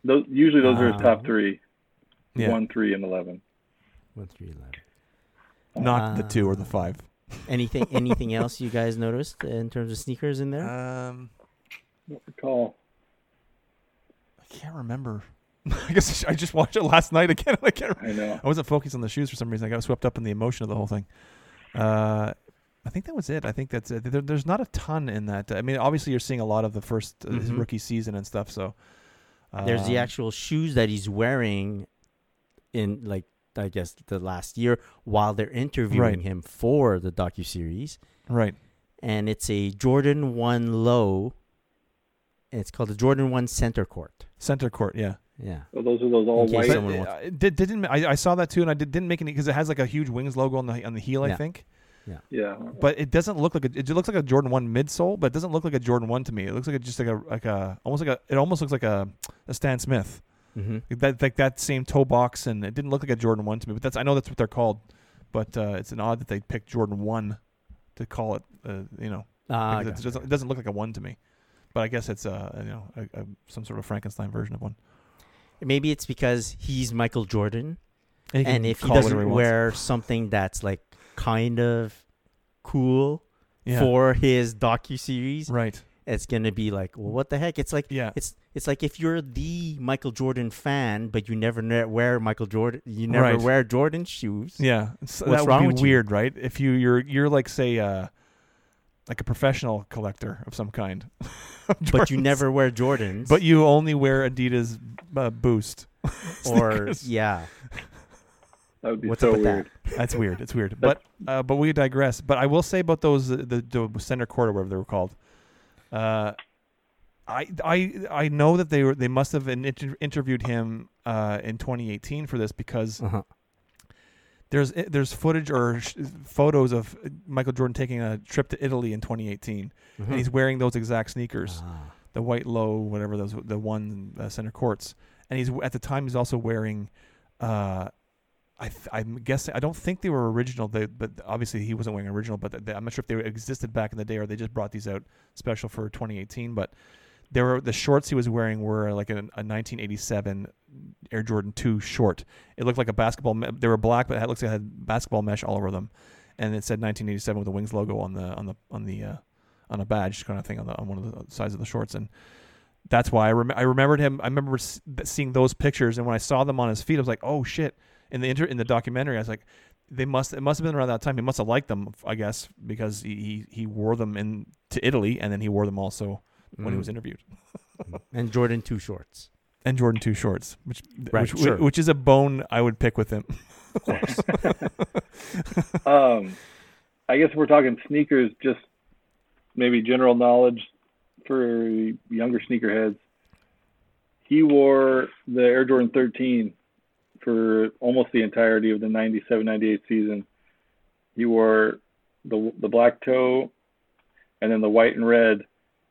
Those usually those are his Um, top three. Yeah, One, three, and eleven. One three eleven. not the two or the Uh, five. Anything anything else you guys noticed in terms of sneakers in there? Um, What's it called? I can't remember. I guess I just watched it last night again. and I can't. I know. I wasn't focused on the shoes for some reason. I got swept up in the emotion of the whole thing. Uh, I think that was it. I think that's it. There, there's not a ton in that. I mean, obviously you're seeing a lot of the 1st uh, his Mhm. rookie season and stuff. So There's the um, actual shoes that he's wearing in like I guess the last year while they're interviewing Right. him for the docu series, right. and it's a Jordan One Low. It's called the Jordan One Center Court. Center court. Yeah. Yeah. Oh, those are those all white. But someone uh, wants- it did, didn't I, I saw that too, and I did, didn't make any because it has like a huge wings logo on the on the heel, I think. Yeah. But it doesn't look like a, it looks like a Jordan One midsole, but it doesn't look like a Jordan One to me. It looks like a, just like a like a almost like a it almost looks like a a Stan Smith Mm-hmm. that like that same toe box, and it didn't look like a Jordan One to me. But that's I know that's what they're called, but uh, it's an odd that they picked Jordan One to call it. Uh, you know, because it, doesn't, it doesn't look like a one to me. But I guess it's uh you know a, a, some sort of Frankenstein version of one. Maybe it's because he's Michael Jordan, And, and if he call it whatever doesn't wants. wear something that's like kind of cool yeah. for his docu series, right, it's gonna be like, well, what the heck? It's like yeah, it's it's like if you're the Michael Jordan fan, but you never ne- wear Michael Jordan, you never Right. wear Jordan shoes. Yeah, it's, What's that wrong would be you? weird, right? If you you're you're like say uh like a professional collector of some kind, But you never wear Jordans. but you only wear Adidas uh, Boost. or yeah, That would be What's so up with weird. That's weird. It's weird. But uh, but we digress. But I will say about those uh, the, the center court or whatever they were called. Uh, I I I know that they were they must have in- inter- interviewed him uh, in 2018 for this because uh-huh. there's eh, there's footage or sh- photos of Michael Jordan taking a trip to Italy in 2018, Mhm. and he's wearing those exact sneakers, Ah. the white low, whatever those, the one uh, center courts, and he's at the time he's also wearing uh, I th- I'm guessing I don't think they were original. They, but obviously he wasn't wearing original. But they, I'm not sure if they existed back in the day or they just brought these out special for 2018. But there were the shorts he was wearing were like a, a 1987 Air Jordan 2 short. It looked like a basketball. Me- they were black, but it looks like it had basketball mesh all over them, and it said 1987 with the Wings logo on the on the on the uh, on a badge kind of thing on the on one of the sides of the shorts and. That's why I, rem- I remembered him. I remember seeing those pictures, and when I saw them on his feet, I was like, "Oh shit!" In the inter- in the documentary, I was like, "They must. It must have been around that time. He must have liked them, I guess, because he he, he wore them in to Italy, and then he wore them also when he was Mm. interviewed. and Jordan two shorts. And Jordan two shorts, which Right, which, sure. which is a bone I would pick with him. Of course. Um, I guess we're talking sneakers, just maybe general knowledge for younger sneakerheads. He wore the Air Jordan 13 for almost the entirety of the 97-98 season. He wore the the black toe and then the white and red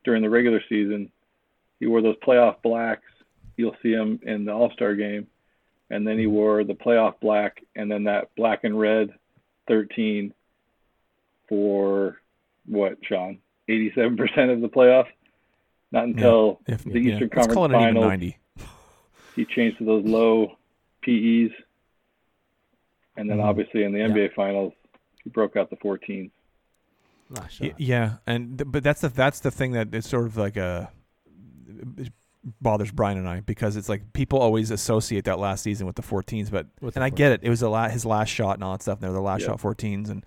during the regular season. He wore those playoff blacks. You'll see him in the All-Star game. And then he wore the playoff black and then that black and red 13 for what, Sean? 87% of the playoff. Not until If, the yeah, Eastern call Conference it an even Finals, he changed to those low PEs. And then Mhm. obviously in the Yeah. NBA Finals, he broke out the 14s. Ah, Y- Yeah, and th- but that's the that's the thing that it's sort of like a it bothers Brian and I because it's like people always associate that last season with the 14s, but With and the I get it. It was a la- his last shot and all that stuff. And they were the last Yeah. shot 14s, and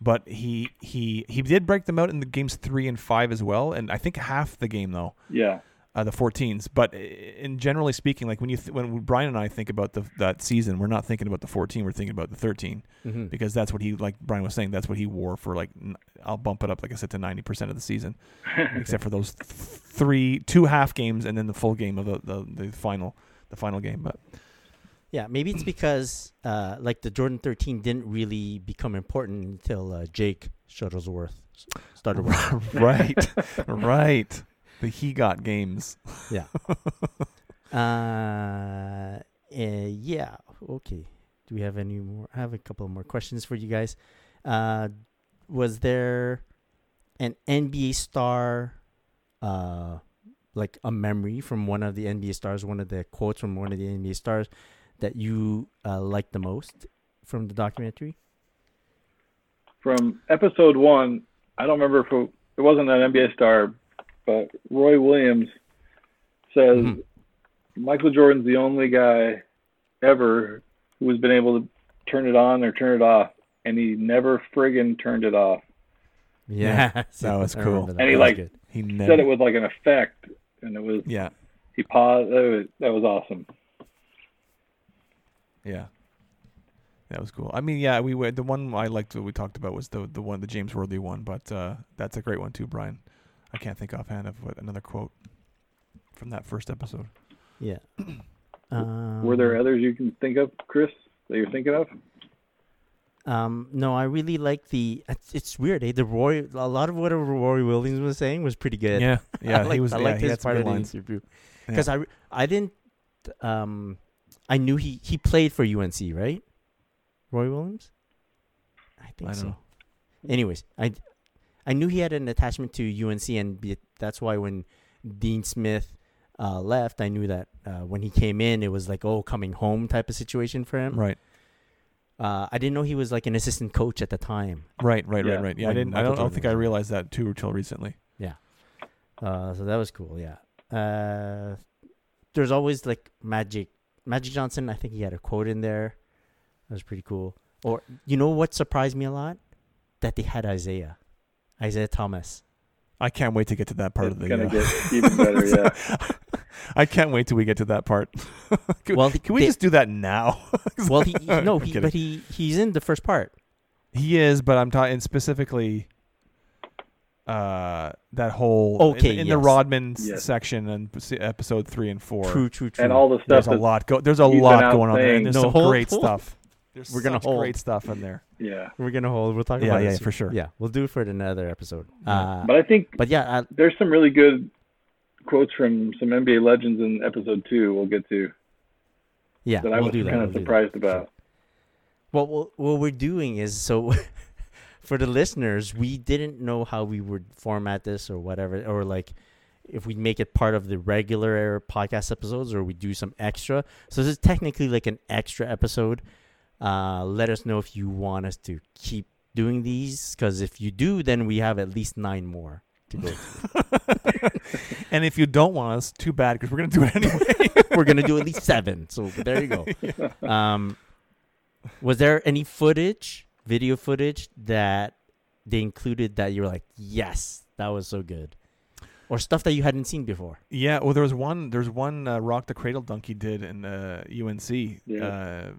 but he he he did break them out in the games three and five as well, and I think half the game though. Yeah. Uh, the 14s, but in generally speaking, like when you th- when Brian and I think about the that season, we're not thinking about the 14, we're thinking about the 13 Mhm. because that's what he like Brian was saying that's what he wore for like I'll bump it up like I said to 90% of the season. Except for those th- three two half games and then the full game of the, the, the final the final game. But Yeah, maybe it's because uh, like the Jordan 13 didn't really become important until uh, Jake Shuttlesworth started wearing. right right the he got games Yeah. uh, eh, yeah. Okay. Do we have any more? I have a couple more questions for you guys. Uh, was there an NBA star, uh, like a memory from one of the NBA stars, one of the quotes from one of the NBA stars that you uh, liked the most from the documentary? From episode one, I don't remember if it, it wasn't an NBA star, but Roy Williams says Mhm. Michael Jordan's the only guy ever who has been able to turn it on or turn it off, and he never friggin' turned it off. Yeah, that was cool. that. And he, That was like, good. he He never said it with like an effect, and it was yeah he paused. That was, that was awesome. yeah that was cool I mean yeah we were the one I liked that we talked about was the the one the James Worthy one but uh, that's a great one too Brian I can't think offhand of what another quote from that first episode Yeah. Um, Were there others you can think of, Chris, that you're thinking of? Um, no, I really like the. It's, it's weird, eh? The Roy, a lot of what Roy Williams was saying was pretty good. yeah yeah I liked, he was I yeah, liked he his part good of the interview because I, I didn't. Um, I knew he he played for UNC, right? Roy Williams. I think I don't so. know. Anyways, I I knew he had an attachment to UNC, and that's why when Dean Smith uh, left, I knew that uh, when he came in, it was like oh coming home type of situation for him. right Uh, I didn't know he was like an assistant coach at the time. Right, right, Yeah. right, right. Yeah, I didn't. I don't, I don't think I realized that too until recently. Yeah. Uh, so that was cool. Yeah. Uh, there's always like Magic Magic Johnson. I think he had a quote in there. That was pretty cool. Or you know what surprised me a lot? That they had Isiah, Isiah Thomas. I can't wait to get to that part it's of the. gonna uh, get even better. Yeah. I can't wait till we get to that part. can, Well, can we they- just do that now? Well, he no, he, but he he's in the first part. he is, but I'm talking specifically. Uh, that whole Okay, in, in the. Rodman Yes. section and episode three and four. True, true, true. And all the stuff There's a lot go. There's a lot going on there. And there's No, some hold- great hold. stuff. There's We're gonna such hold. great stuff in there. yeah. We're gonna hold. We'll talk Yeah, about yeah, it for sure. Yeah, we'll do it for another episode. Yeah. Uh, But I think but yeah, uh, there's some really good quotes from some NBA legends in episode two. We'll get to yeah, that I we'll was do that. kind we'll of that. surprised about. What what what we're doing is so for the listeners, we didn't know how we would format this or whatever, or like if we make it part of the regular podcast episodes or we do some extra. So this is technically like an extra episode. Uh, let us know if you want us to keep doing these, because if you do, then we have at least nine more to go. and if you don't want us, too bad because we're gonna do it anyway. we're gonna do at least seven. So there you go. Um, was there any footage, video footage that they included that you were like, yes, that was so good, or stuff that you hadn't seen before? yeah, well, there was one. There's one uh, rock the cradle dunk he did in uh, UNC Yeah. uh,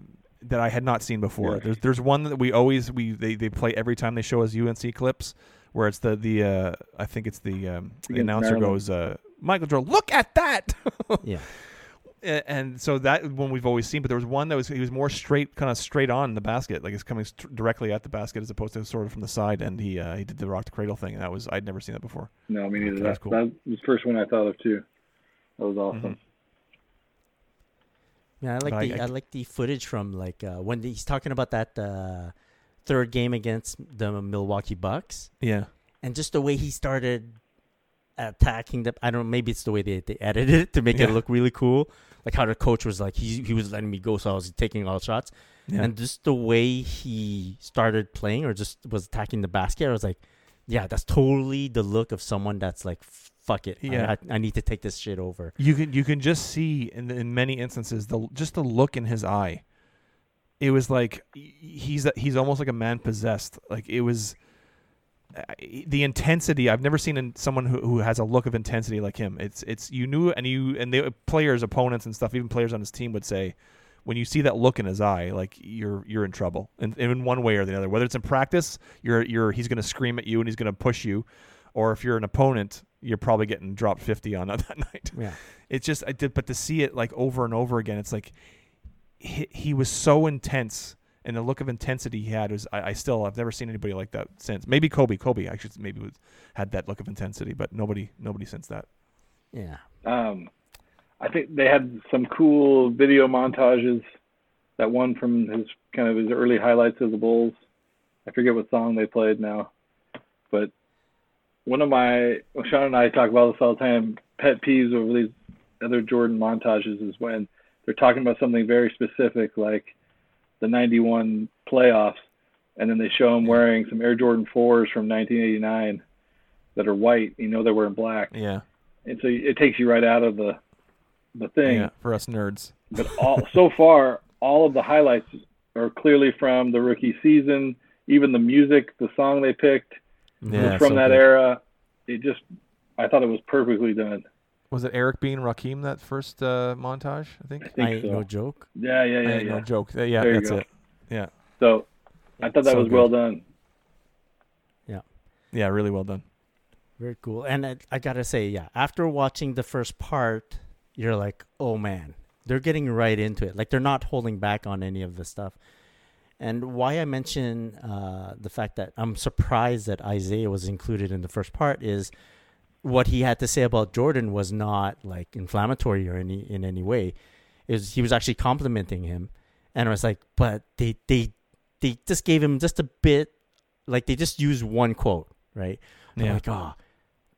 that I had not seen before. Yeah. There's there's one that we always we they, they play every time they show us UNC clips where it's the the uh, I think it's the um, the announcer Maryland. goes uh, Michael Jordan, look at that. Yeah, and so that one we've always seen, but there was one that was he was more straight, kind of straight on the basket, like it's coming st- directly at the basket as opposed to sort of from the side. And he uh, he did the rock the cradle thing, and that was I'd never seen that before. No, me neither. Okay, that, that's cool. that was the first one I thought of too. That was awesome. Mhm. Yeah. I like But the I, I- like the footage from like uh, when he's talking about that uh, third game against the Milwaukee Bucks. Yeah, and just the way he started attacking the I don't know maybe it's the way they, they edited it to make Yeah. it look really cool like how the coach was like he he was letting me go so I was taking all shots yeah. and just the way he started playing or just was attacking the basket I was like yeah that's totally the look of someone that's like fuck it I- Yeah. I, I need to take this shit over you can you can just see in in many instances the just the look in his eye. It was like he's he's almost like a man possessed. Like it was the intensity. I've never seen in someone who, who has a look of intensity like him. It's it's you knew and you and the players, opponents, and stuff. Even players on his team would say, when you see that look in his eye, like you're you're in trouble, and, and in one way or the other. Whether it's in practice, you're you're he's going to scream at you and he's going to push you, or if you're an opponent, you're probably getting dropped fifty on that night yeah it's just I did, but to see it like over and over again, it's like he, he was so intense, and the look of intensity he had was I, I still I've never seen anybody like that since. Maybe Kobe, Kobe actually maybe was, had that look of intensity, but nobody nobody since that. yeah Um, I think they had some cool video montages. That one from his kind of his early highlights of the Bulls. I forget what song they played now, but one of my well, Sean and I talk about this all the time. Pet peeves over these other Jordan montages is when they're talking about something very specific, like the '91 playoffs, and then they show him wearing some Air Jordan 4s from 1989 that are white. You know they're wearing black Yeah, and so it takes you right out of the the thing. yeah, for us nerds. But all so far, all of the highlights are clearly from the rookie season. Even the music, the song they picked Yeah, from so that good. era. It just, I thought it was perfectly done. Was it Eric B. and Rakim that first uh, montage? I think. I think I ain't so. no joke Yeah, yeah, yeah, ain't yeah. No joke. Yeah, There that's it. Yeah, So I thought that So was good. well done. Yeah. Yeah, really well done. Very cool. And I, I gotta say, yeah, after watching the first part, you're like, oh man, they're getting right into it. Like they're not holding back on any of the stuff. And why I mention uh, the fact that I'm surprised that Isiah was included in the first part is what he had to say about Jordan was not like inflammatory or any in any way. It was, he was actually complimenting him, and I was like, but they they they just gave him just a bit, like they just used one quote, right? I'm Yeah, like, oh,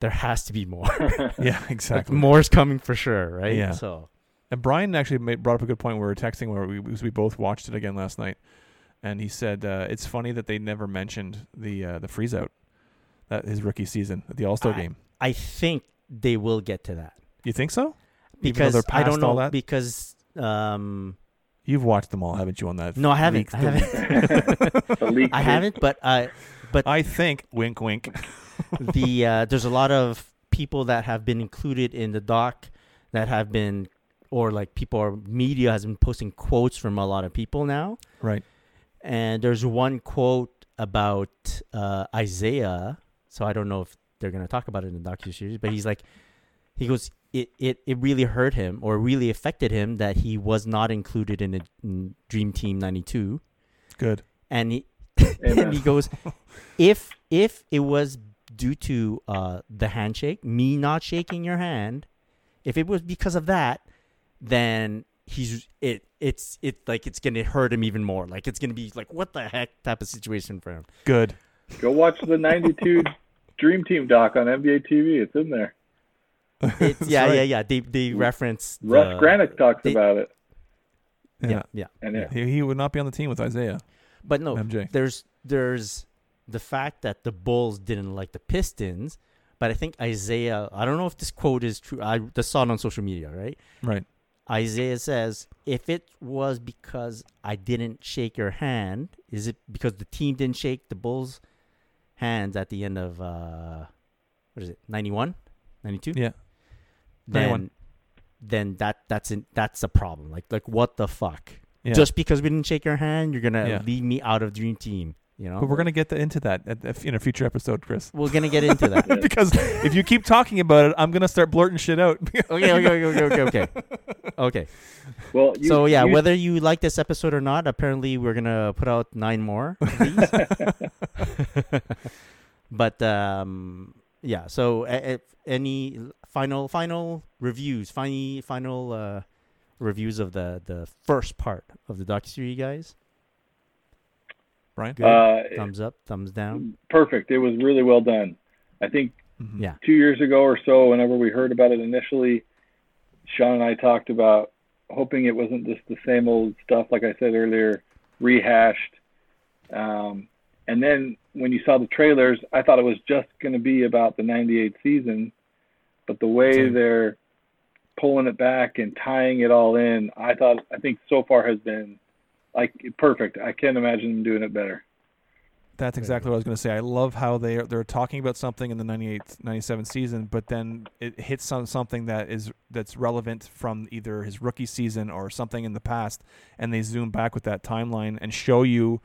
there has to be more. yeah, like, exactly. more's coming for sure, right? Yeah. So And Brian actually made, brought up a good point. Where we were texting where we we both watched it again last night, and he said uh, it's funny that they never mentioned the uh, the freeze out, that his rookie season at the All Star game. I think they will get to that You think so? Because they're I don't past all know that? because um You've watched them all, haven't you? On that? no I haven't I haven't The I haven't but uh but I think. Wink, wink. the uh, there's a lot of people that have been included in the doc that have been or like people or media has been posting quotes from a lot of people now Right. And there's one quote about uh, Isiah. So I don't know if they're gonna talk about it in the docu series, but he's like, he goes, it, it it really hurt him or really affected him that he was not included in, a, in Dream Team '92, Good. and he and he goes, if if it was due to uh, the handshake, me not shaking your hand, if it was because of that, then he's it it's it like it's gonna hurt him even more. Like it's gonna be like what the heck type of situation for him. Good. Go watch the '92 Dream Team doc on NBA TV. It's in there. It's, yeah, right. yeah, yeah. They they reference Russ the- Granik talks they- about it, Yeah, yeah. and yeah, He, he would not be on the team with Isiah. But no, MJ. there's there's the fact that the Bulls didn't like the Pistons, but I think Isiah. I don't know if this quote is true. I just saw it on social media, right? Right. Isiah says, "If it was because I didn't shake your hand, is it because the team didn't shake the Bulls' hands at the end of uh, what is it, 91, 92? Yeah. Then, 91. then that that's in, that's a problem. Like like what the fuck? Yeah. Just because we didn't shake your hand, you're gonna Yeah. leave me out of Dream Team. You know, But we're gonna get the, into that at, at- in a future episode, Chris. we're gonna get into that. because if you keep talking about it, I'm gonna start blurting shit out. okay, okay, okay, okay, okay, okay. Okay. well, you, so yeah, you, whether you like this episode or not, apparently we're gonna put out nine more of these. but um, yeah. So a- a- any final final reviews, final final uh, reviews of the the first part of the docuseries, guys. Brian. Good. uh, thumbs up, thumbs down. perfect. It was really well done. I think Mhm. Yeah. two years ago or so, whenever we heard about it initially, Sean and I talked about hoping it wasn't just the same old stuff, like I said earlier, rehashed. Um, and then when you saw the trailers, I thought it was just going to be about the 98 season. But the way Same. they're pulling it back and tying it all in, I thought, I think so far has been like perfect. I can't imagine them doing it better. That's exactly what I was going to say. I love how they are, they're talking about something in the 98 97 season, but then it hits on something that is that's relevant from either his rookie season or something in the past, and they zoom back with that timeline and show you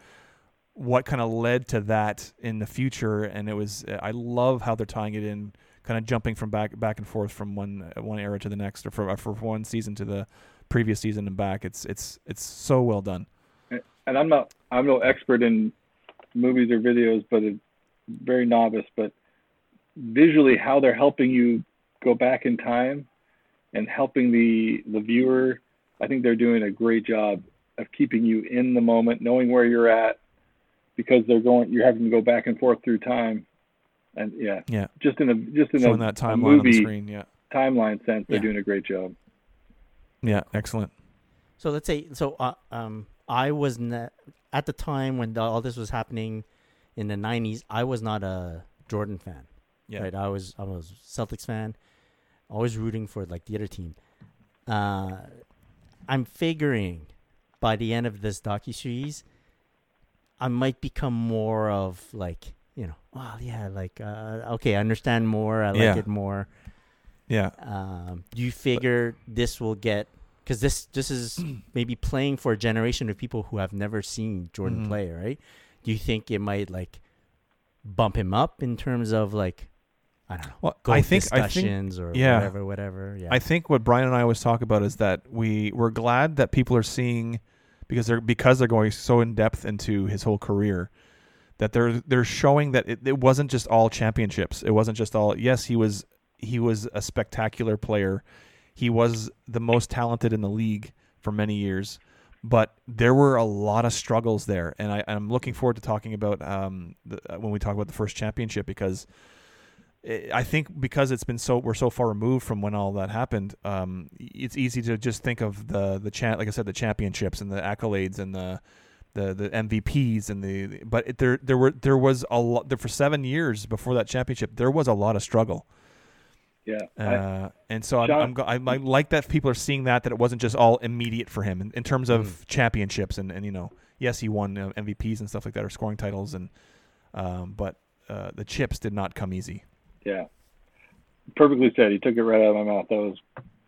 what kind of led to that in the future. And it was I love how they're tying it in, kind of jumping from back back and forth from one one era to the next, or from for one season to the previous season and back. It's it's it's so well done. And I'm not I'm no expert in movies or videos, but a very novice. But visually, how they're helping you go back in time and helping the the viewer, I think they're doing a great job of keeping you in the moment, knowing where you're at, because they're going you're having to go back and forth through time, and yeah, Yeah, just in a just in a, showing that a timeline on the movie screen. Yeah, timeline sense, they're Yeah. doing a great job. yeah, excellent. So let's say so. Uh, um, I was not at the time when the, all this was happening in the '90s. I was not a Jordan fan. Yeah. Right. I was I was Celtics fan. Always rooting for like the other team. Uh, I'm figuring by the end of this docu series, I might become more of like you know, well, yeah, like uh, okay, I understand more. I like Yeah. it more. Yeah, Um, do you figure this will get because this this is maybe playing for a generation of people who have never seen Jordan Mhm. play, right? Do you think it might like bump him up in terms of like I don't know, well, I think I think or yeah. whatever, whatever. Yeah, I think what Brian and I always talk about is that we we're glad that people are seeing because they're because they're going so in depth into his whole career that they're they're showing that it, it wasn't just all championships. It wasn't just all yes, he was he was a spectacular player. He was the most talented in the league for many years, but there were a lot of struggles there, and I, I'm looking forward to talking about um, the, when we talk about the first championship because I I think because it's been so we're so far removed from when all that happened, um, it's easy to just think of the the cha- like I said the championships and the accolades and the the the MVPs and the but it, there there were there was a lot there for seven years before that championship there was a lot of struggle Yeah, I, uh, and so I'm, Sean- I'm go- I, I like that people are seeing that that it wasn't just all immediate for him in, in terms of Mm. championships and, and you know yes he won uh, MVPs and stuff like that or scoring titles and um, but uh, the chips did not come easy. Yeah, perfectly said. He took it right out of my mouth. That was,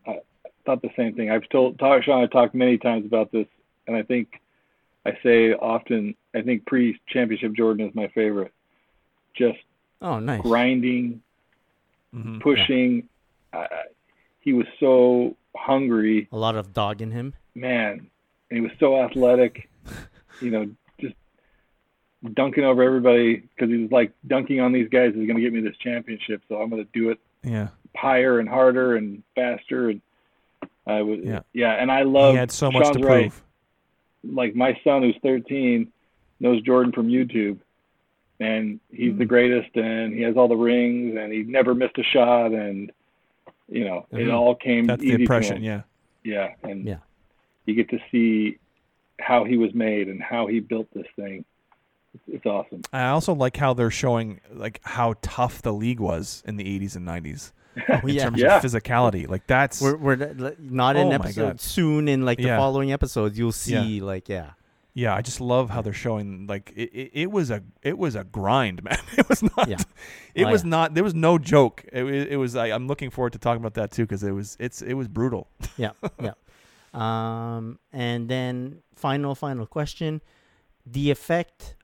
I thought the same thing. I've told talked Sean. I talked many times about this, and I think I say often. I think pre-championship Jordan is my favorite. Just oh nice. grinding, Mhm. pushing. I, he was so hungry, A lot of dog in him. man, and he was so athletic. You know, just dunking over everybody because he was like dunking on these guys is going to get me this championship. So I'm going to do it Yeah. higher and harder and faster and I was Yeah. yeah, and I love. he had so much Sean's to right. prove. Like my son, who's 13, knows Jordan from YouTube, and he's Hmm. the greatest, and he has all the rings, and he never missed a shot, and you know, it Mhm. all came That's easy the to impression. him. Yeah. Yeah, and Yeah. you get to see how he was made and how he built this thing. It's, it's awesome. I also like how they're showing like how tough the league was in the 80s and 90s Oh, in yeah. terms Yeah. of physicality. Like that's We're, we're not Oh in my episode soon. In like the Yeah. following episodes, you'll Yeah. see like yeah, yeah. I just love how they're showing like it, it, it was a it was a grind, man. It was not. Yeah. It Oh, was yeah. not. There was no joke. It, it was. I, I'm looking forward to talking about that too because it was. It's. It was brutal. yeah, yeah. Um, and then final, final question: the effect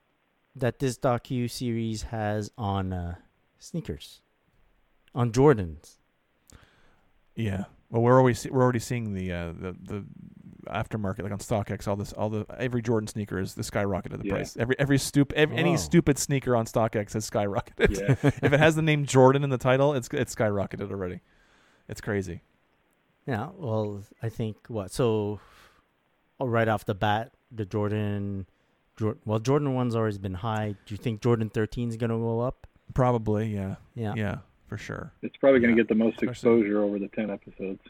that this docu series has on uh, sneakers, on Jordans. Yeah. Well, we're always we're already seeing the uh, the the aftermarket like on StockX. All this, all the every Jordan sneaker is the skyrocketed the Yeah. price. Every every stupid ev- Wow. any stupid sneaker on StockX has skyrocketed. Yeah. if it has the name Jordan in the title, it's it's skyrocketed already. It's crazy. Yeah. Well, I think what so. oh, right off the bat, the Jordan, Jor- well, Jordan one's always been high. Do you think Jordan 13 is gonna go up? Probably, yeah, Yeah. yeah, for sure. It's probably going to Yeah, get the most especially- exposure over the 10 episodes.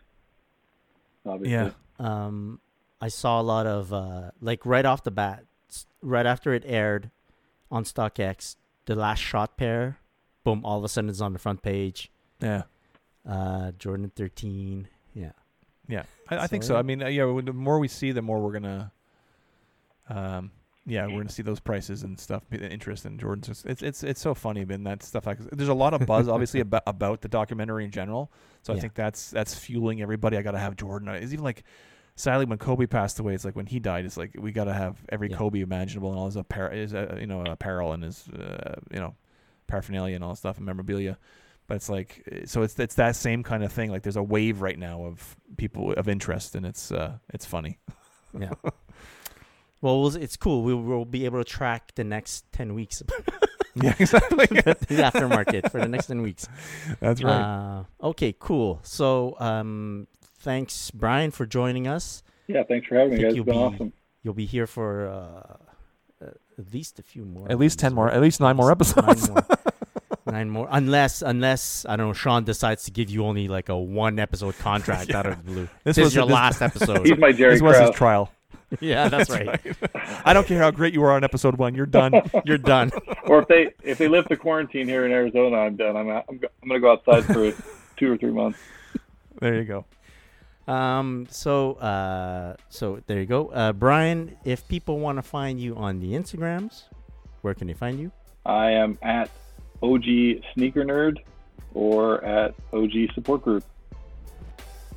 Obviously. Yeah, um, I saw a lot of uh, like right off the bat, right after it aired on StockX, the last shot pair, boom! All of a sudden, it's on the front page. yeah, Uh, Jordan 13, yeah, yeah. I, I think So, so. I mean, uh, yeah. The more we see, the more we're gonna, um, yeah, we're gonna see those prices and stuff. The interest in Jordan's. Just, it's it's it's so funny, man. That stuff. Like, there's a lot of buzz, obviously, about about the documentary in general. So I think that's that's fueling everybody. I gotta have Jordan. It's even like. Sadly, when Kobe passed away, it's like when he died. It's like we gotta have every Yeah. Kobe imaginable and all his apparel, his uh, you know apparel and his uh, you know paraphernalia and all that stuff and memorabilia. But it's like uh, so it's it's that same kind of thing. Like there's a wave right now of people of interest, and it's uh it's funny. yeah. well, we'll- it's cool. We will be able to track the next 10 weeks, yeah, exactly. the aftermarket for the next 10 weeks. That's right. Uh, okay, cool. So, um, thanks, Brian, for joining us. Yeah, thanks for having me, guys. you'll It's been be- awesome. You'll be here for uh, uh, at least a few more. at least ten more. At least nine more episodes. Nine more. Nine more. Unless, unless I don't know, Sean decides to give you only like a one episode contract out of the blue. This This, is was- your this- last episode. He's my Jerry this was his trial. yeah, that's, right. I don't care how great you are on episode one. You're done. You're done. or if they if they lift the quarantine here in Arizona, I'm done. I'm I'm, I'm going to go outside for two or three months. there you go. Um. So, uh, so there you go, uh, Brian. If people want to find you on the Instagrams, where can they find you? I am at OG Sneaker Nerd or at OG Support Group.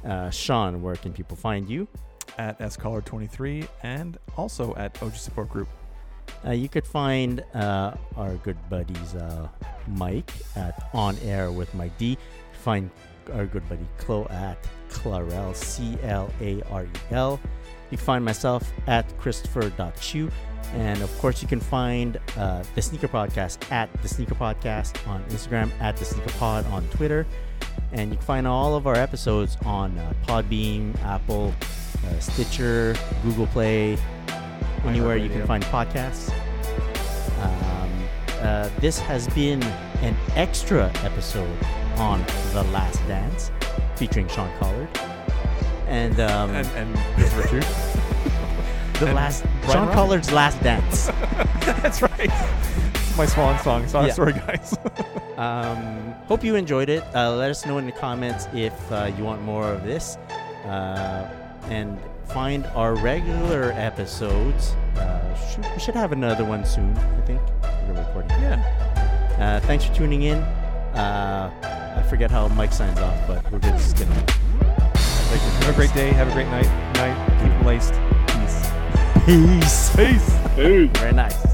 Uh, Sean, where can people find you? At scaller23 and also at OG Support Group. Uh, you could find uh, our good buddies uh, Mike at On Air with Mike D. Find our good buddy Chloe at Clarel, C L A R E L. You can find myself at Christopher.chu. And of course, you can find uh, the Sneaker Podcast at the Sneaker Podcast on Instagram, at the Sneaker Pod on Twitter. And you can find all of our episodes on uh, Podbean, Apple, uh, Stitcher, Google Play, anywhere you can find podcasts. Um, uh, this has been an extra episode on The Last Dance featuring Sean Collard. And, um, And, and Richard. the and last Brian Sean Robbins. Collard's Last Dance. That's right. It's my swan song. So, Yeah. Sorry, guys. Um, hope you enjoyed it. Uh, let us know in the comments if uh, you want more of this. Uh, and find our regular episodes. Uh, should, we should have another one soon, I think. We're recording. yeah. Uh, thanks for tuning in. Uh, I forget how Mike signs off, but we're just gonna. Have a great day. Have a great night. Night. Keep laced. Peace. Peace. Peace. Peace. Very nice.